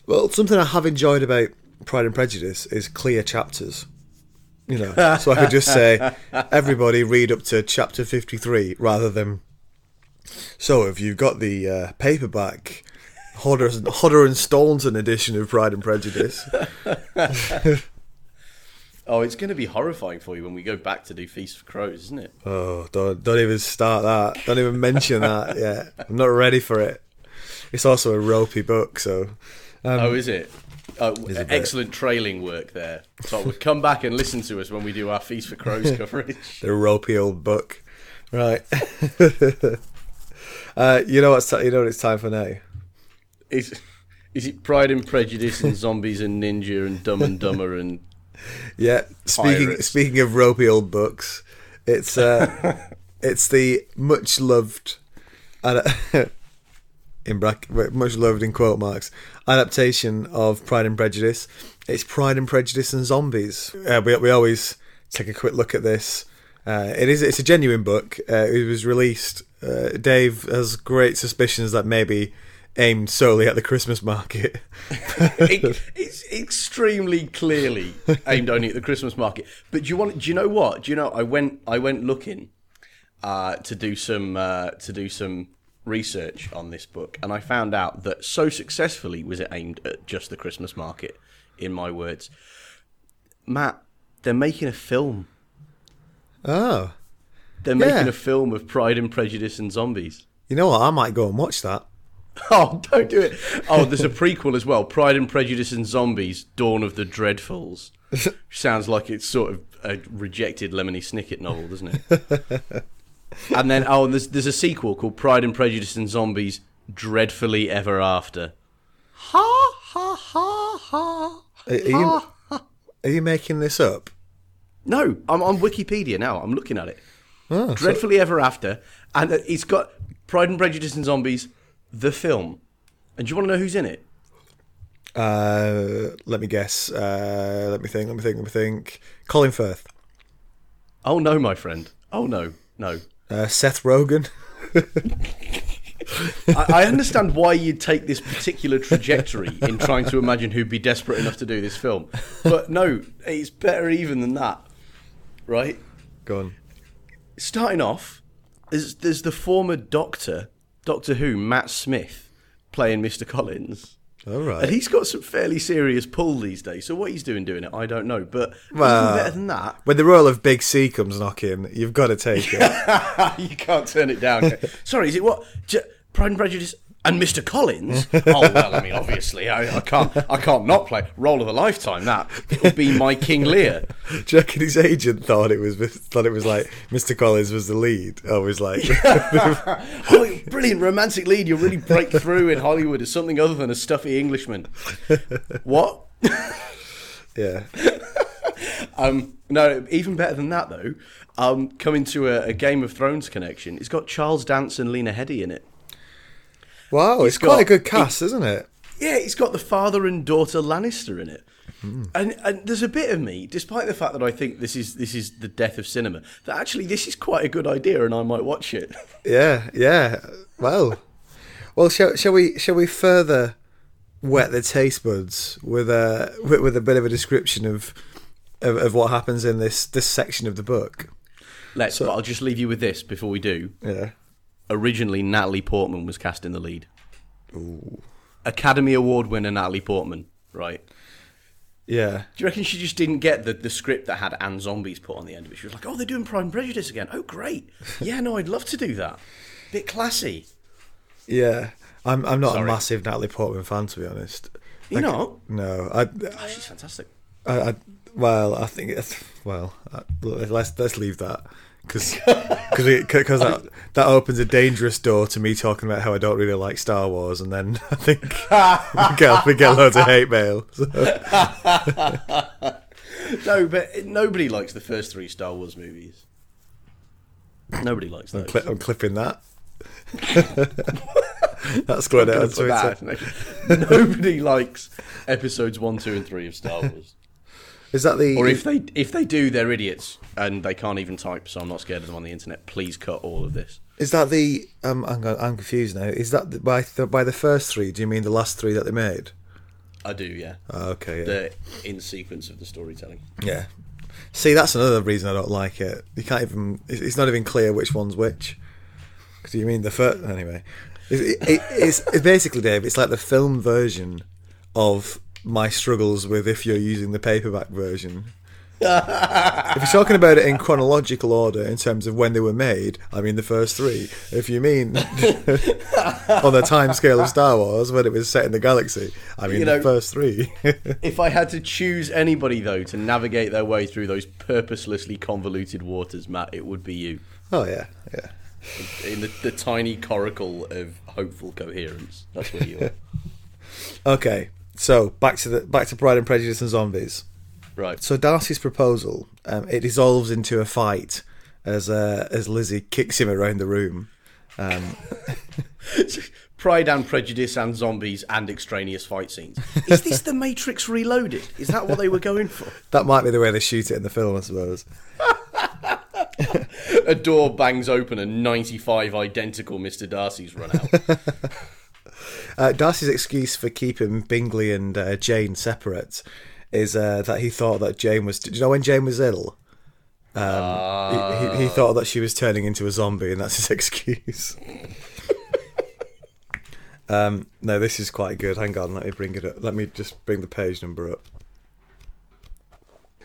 Well, something I have enjoyed about Pride and Prejudice is clear chapters. You know, so I could just say, everybody read up to chapter 53 rather than. So, if you've got the uh, paperback Hodder, Hodder and Stoughton edition of Pride and Prejudice, Oh, it's going to be horrifying for you when we go back to do Feast of Crows, isn't it? oh, don't, don't even start that. Don't even mention that yet. I'm not ready for it. It's also a ropey book, so oh, is it? Bit. excellent trailing work there. So we'll come back and listen to us when we do our Feast for Crows coverage. The ropey old book. Right. uh, you know what's you know what it's time for now. Is is it Pride and Prejudice and Zombies and Ninja and Dumb and Dumber and Yeah. Speaking Pirates. speaking of ropey old books, it's uh, it's the much loved ad- in bracket much loved in quote marks adaptation of Pride and Prejudice. It's Pride and Prejudice and Zombies. Uh, we we always take a quick look at this. Uh, it is it's a genuine book. Uh, it was released. Uh, Dave has great suspicions that maybe aimed solely at the Christmas market. it, it's extremely clearly aimed only at the Christmas market. But do you want? Do you know what? Do you know? I went. I went looking uh, to do some uh, to do some research on this book, and I found out that so successfully was it aimed at just the Christmas market. In my words, Matt, they're making a film. oh, They're Yeah. making a film of Pride and Prejudice and zombies. you know what? I might go and watch that. Oh, don't do it. Oh, there's a prequel as well Pride and Prejudice and Zombies Dawn of the Dreadfuls. Sounds like it's sort of a rejected Lemony Snicket novel, doesn't it? and then, oh, there's, there's a sequel called Pride and Prejudice and Zombies Dreadfully Ever After. Ha, ha, ha, ha. Are, are you are you making this up? No, I'm on Wikipedia now. I'm looking at it. Oh, so- Dreadfully Ever After. And uh, it's got Pride and Prejudice and Zombies, the film. And do you want to know who's in it? uh, let me guess. Uh, let me think. Let me think. Let me think. Colin Firth, Oh, no, my friend. Oh, no, no. Uh, Seth Rogen. I, I understand why you'd take this particular trajectory in trying to imagine who'd be desperate enough to do this film. But no, it's better even than that. Right? Go on. Starting off, there's, there's the former Doctor, Doctor Who, Matt Smith, playing Mr. Collins. All right. And he's got some fairly serious pull these days. So what he's doing doing it, I don't know. But Well- even better than that, when the role of Big C comes knocking, you've got to take it. you can't turn it down. Sorry, is it what? J- Pride and Prejudice and Mr. Collins? oh well, I mean, obviously, I, I can't, I can't not play role of a lifetime. That it would be my King Lear. Do you reckon his agent thought it was thought it was like Mr. Collins was the lead? I was like, Oh, brilliant romantic lead! You'll really break through in Hollywood as something other than a stuffy Englishman. What? yeah. Um, no, even better than that though. Um, coming to a, a Game of Thrones connection, it's got Charles Dance and Lena Headey in it. Wow, it's got- quite a good cast, isn't it? Yeah, it's got the father and daughter Lannister in it. Hmm. And and there's a bit of me, despite the fact that I think this is this is the death of cinema, that actually this is quite a good idea and I might watch it. Yeah, yeah. Well, well, shall, shall we shall we further wet the taste buds with a with, with a bit of a description of, of of what happens in this this section of the book? Let's. but I'll just leave you with this before we do. Yeah. Originally, Natalie Portman was cast in the lead. Academy Award winner Natalie Portman, right? Yeah. Do you reckon she just didn't get the, the script that had Anne zombies put on the end of it? She was like, "Oh, they're doing Pride and Prejudice again. Oh, great! Yeah, no, I'd love to do that. Bit classy. Yeah. I'm I'm not Sorry. a massive Natalie Portman fan to be honest. You know, No, I, oh, she's fantastic. I, I well, I think it's well. Uh, I, let's let's leave that because because that that opens a dangerous door to me talking about how I don't really like Star Wars, and then I think we get we get loads of hate mail. So, No, but nobody likes the first three Star Wars movies. Nobody likes those. cli- I'm clipping that. That's going out on Twitter. nobody likes episodes one, two, and three of Star Wars. Is that the? Or if they if they do, they're idiots and they can't even type. So I'm not scared of them on the internet. Please cut all of this. is that the? Um, I'm I'm confused now. Is that the, by the, by the first three? Do you mean the last three that they made? I do, yeah. Oh, okay, yeah. The in sequence of the storytelling. Yeah. See, that's another reason I don't like it. You can't even. it's- not even clear which one's which. Because you mean the first. Anyway, it, it, it's, it's basically Dave. It's like the film version of my struggles with if you're using the paperback version. if you're talking about it in chronological order in terms of when they were made, I mean the first three. If you mean on the time scale of Star Wars when it was set in the galaxy, I mean You the first three. If I had to choose anybody though to navigate their way through those purposelessly convoluted waters, Matt, it would be you. oh yeah, yeah. In the, the tiny coracle of hopeful coherence. That's where you are. Okay, so back to the back to Pride and Prejudice and zombies. Right. So Darcy's proposal, um, it dissolves into a fight as uh, as Lizzie kicks him around the room. Um, Pride and Prejudice and zombies and extraneous fight scenes. Is this the Matrix Reloaded? Is that what they were going for? that might be the way they shoot it in the film, I suppose. A door bangs open and 95 identical Mr. Darcy's run out. Uh, Darcy's excuse for keeping Bingley and uh, Jane separate is uh, that he thought that Jane was. Do you know when Jane was ill? Um, he, he, he thought that she was turning into a zombie, and that's his excuse. um, no, this is quite good. Hang on, let me bring it up. Let me just bring the page number up.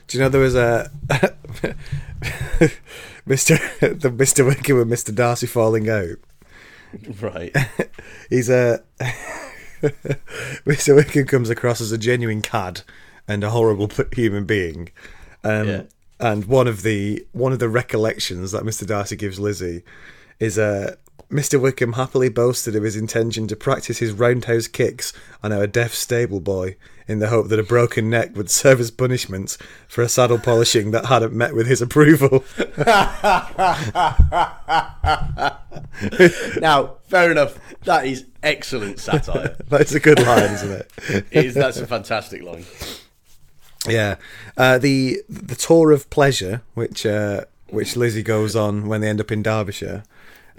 Do you know there was a Mister the Mister Wickham and Mister Darcy falling out? right. He's a Mr. Wickham comes across as a genuine cad and a horrible human being. Um, Yeah. And one of the one of the recollections that Mr. Darcy gives Lizzie is uh, Mr. Wickham happily boasted of his intention to practice his roundhouse kicks on our deaf stable boy in the hope that a broken neck would serve as punishment for a saddle polishing that hadn't met with his approval. Now, fair enough. That is excellent satire. That's a good line, isn't it? It is, that's a fantastic line. Yeah, uh, the the tour of pleasure, which uh, which Lizzie goes on when they end up in Derbyshire.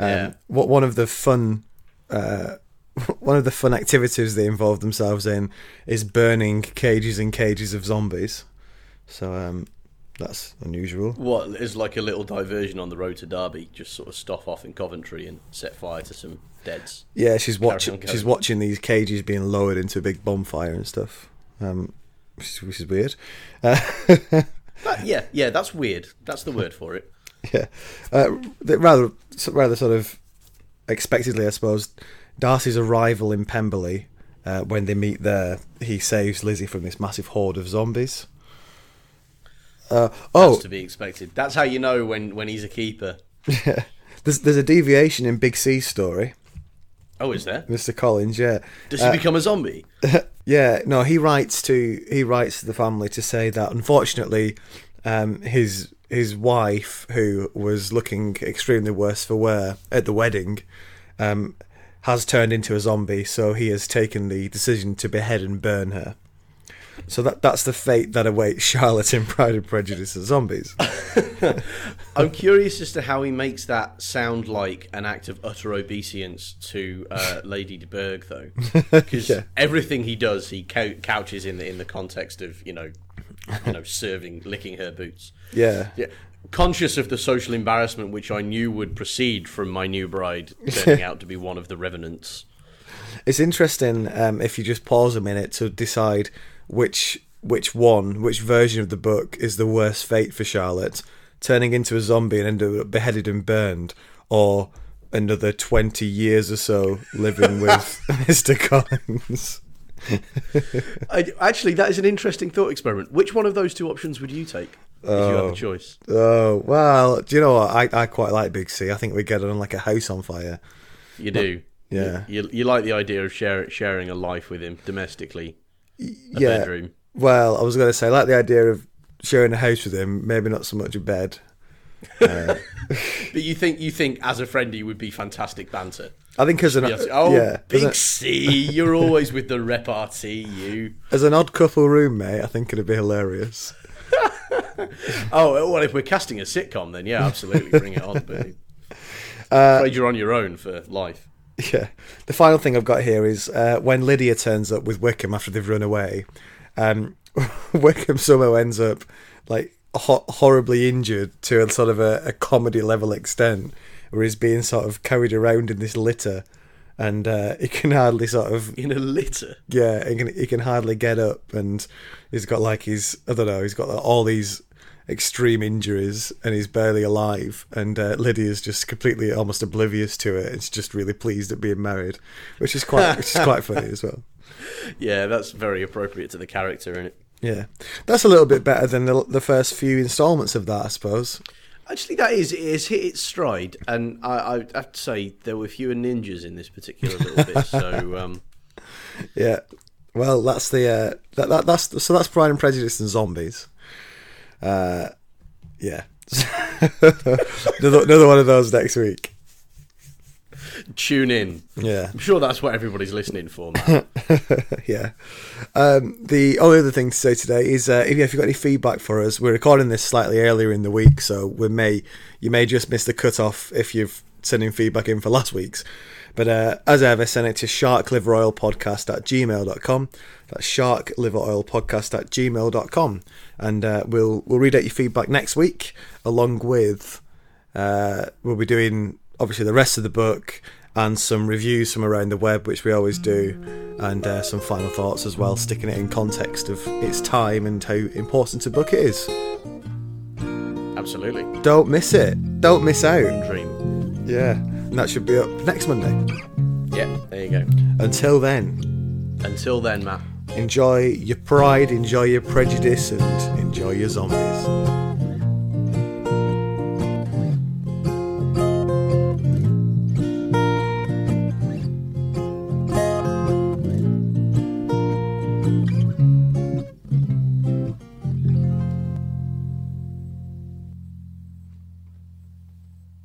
Um, Yeah. What one of the fun, uh, one of the fun activities they involve themselves in is burning cages and cages of zombies. So um, that's unusual. What is like a little diversion on the road to Derby? Just sort of stop off in Coventry and set fire to some deads. Yeah, she's watching. She's watching these cages being lowered into a big bonfire and stuff. Um, which is, which is weird. Uh, That- yeah, yeah, that's weird. That's the word for it. Yeah, uh, rather rather sort of expectedly, I suppose. Darcy's arrival in Pemberley, uh, when they meet there, he saves Lizzie from this massive horde of zombies. Uh, oh, That's to be expected. That's how you know when, when he's a keeper. there's there's a deviation in Big C's story, Oh, is there? Mr. Collins. Yeah, Does he become a zombie? yeah. No, he writes to he writes to the family to say that unfortunately, um, his his wife, who was looking extremely worse for wear at the wedding, um, has turned into a zombie. So he has taken the decision to behead and burn her. So that that's the fate that awaits Charlotte in Pride and Prejudice and zombies. I'm curious as to how he makes that sound like an act of utter obeisance to uh, Lady de Bourgh, though, because Yeah. everything he does, he couches in the in the context of you know, you know, serving, licking her boots. Yeah, Yeah. Conscious of the social embarrassment which I knew would proceed from my new bride turning out to be one of the revenants. It's interesting um, if you just pause a minute to decide which which one, which version of the book is the worst fate for Charlotte, turning into a zombie and ending up beheaded and burned, or another twenty years or so living with Mr. Collins. I, actually, that is an interesting thought experiment. Which one of those two options would you take if you had the oh. choice? Oh well, do you know what? I, I quite like Big C. I think we get on like a house on fire. You do. yeah. You, you, you like the idea of share, sharing a life with him domestically, a yeah. bedroom. Well, I was going to say I like the idea of sharing a house with him. Maybe not so much a bed. Uh, but you think you think as a friend he would be fantastic banter. I think as an Yes. Oh, yeah, Big C, you're always with the repartee. You. as an odd couple roommate, I think it'd be hilarious. Oh well, if we're casting a sitcom, then yeah, absolutely, bring it on. But Uh, afraid you're on your own for life. Yeah. The final thing I've got here is uh, when Lydia turns up with Wickham after they've run away. Um, Wickham somehow ends up like ho- horribly injured to a sort of a, a comedy level extent, where he's being sort of carried around in this litter, and uh, he can hardly sort of In a litter. yeah, he can he can hardly get up, and he's got like his I don't know, he's got like, all these extreme injuries and he's barely alive, and uh, Lydia's just completely almost oblivious to it. It's just really pleased at being married, which is quite which is quite funny as well. Yeah, that's very appropriate to the character, isn't it? Yeah, that's a little bit better than the, the first few installments of that, I suppose. Actually, that is it has hit its stride, and I, I have to say there were fewer ninjas in this particular little bit. So, um, Yeah. Well, that's the uh, that, that that's so that's Pride and Prejudice and zombies. Uh, yeah. another, another one of those next week. Tune in. Yeah. I'm sure that's what everybody's listening for. Yeah. Um, the only other thing to say today is uh, if, if you've got any feedback for us, we're recording this slightly earlier in the week, so we may you may just miss the cutoff if you've sending feedback in for last week's. But uh, as ever, send it to sharkliveroilpodcast at gmail.com. That's sharkliveroilpodcast at gmail.com. And uh, we'll we'll read out your feedback next week, along with uh, we'll be doing obviously the rest of the book and some reviews from around the web, which we always do, and uh, some final thoughts as well, sticking it in context of its time and how important a book it is. Absolutely, Don't miss it. Don't miss out. dream. Yeah, and that should be up next Monday. Yeah, there you go. Until then, Until then, Matt. enjoy your pride, enjoy your prejudice, and enjoy your zombies.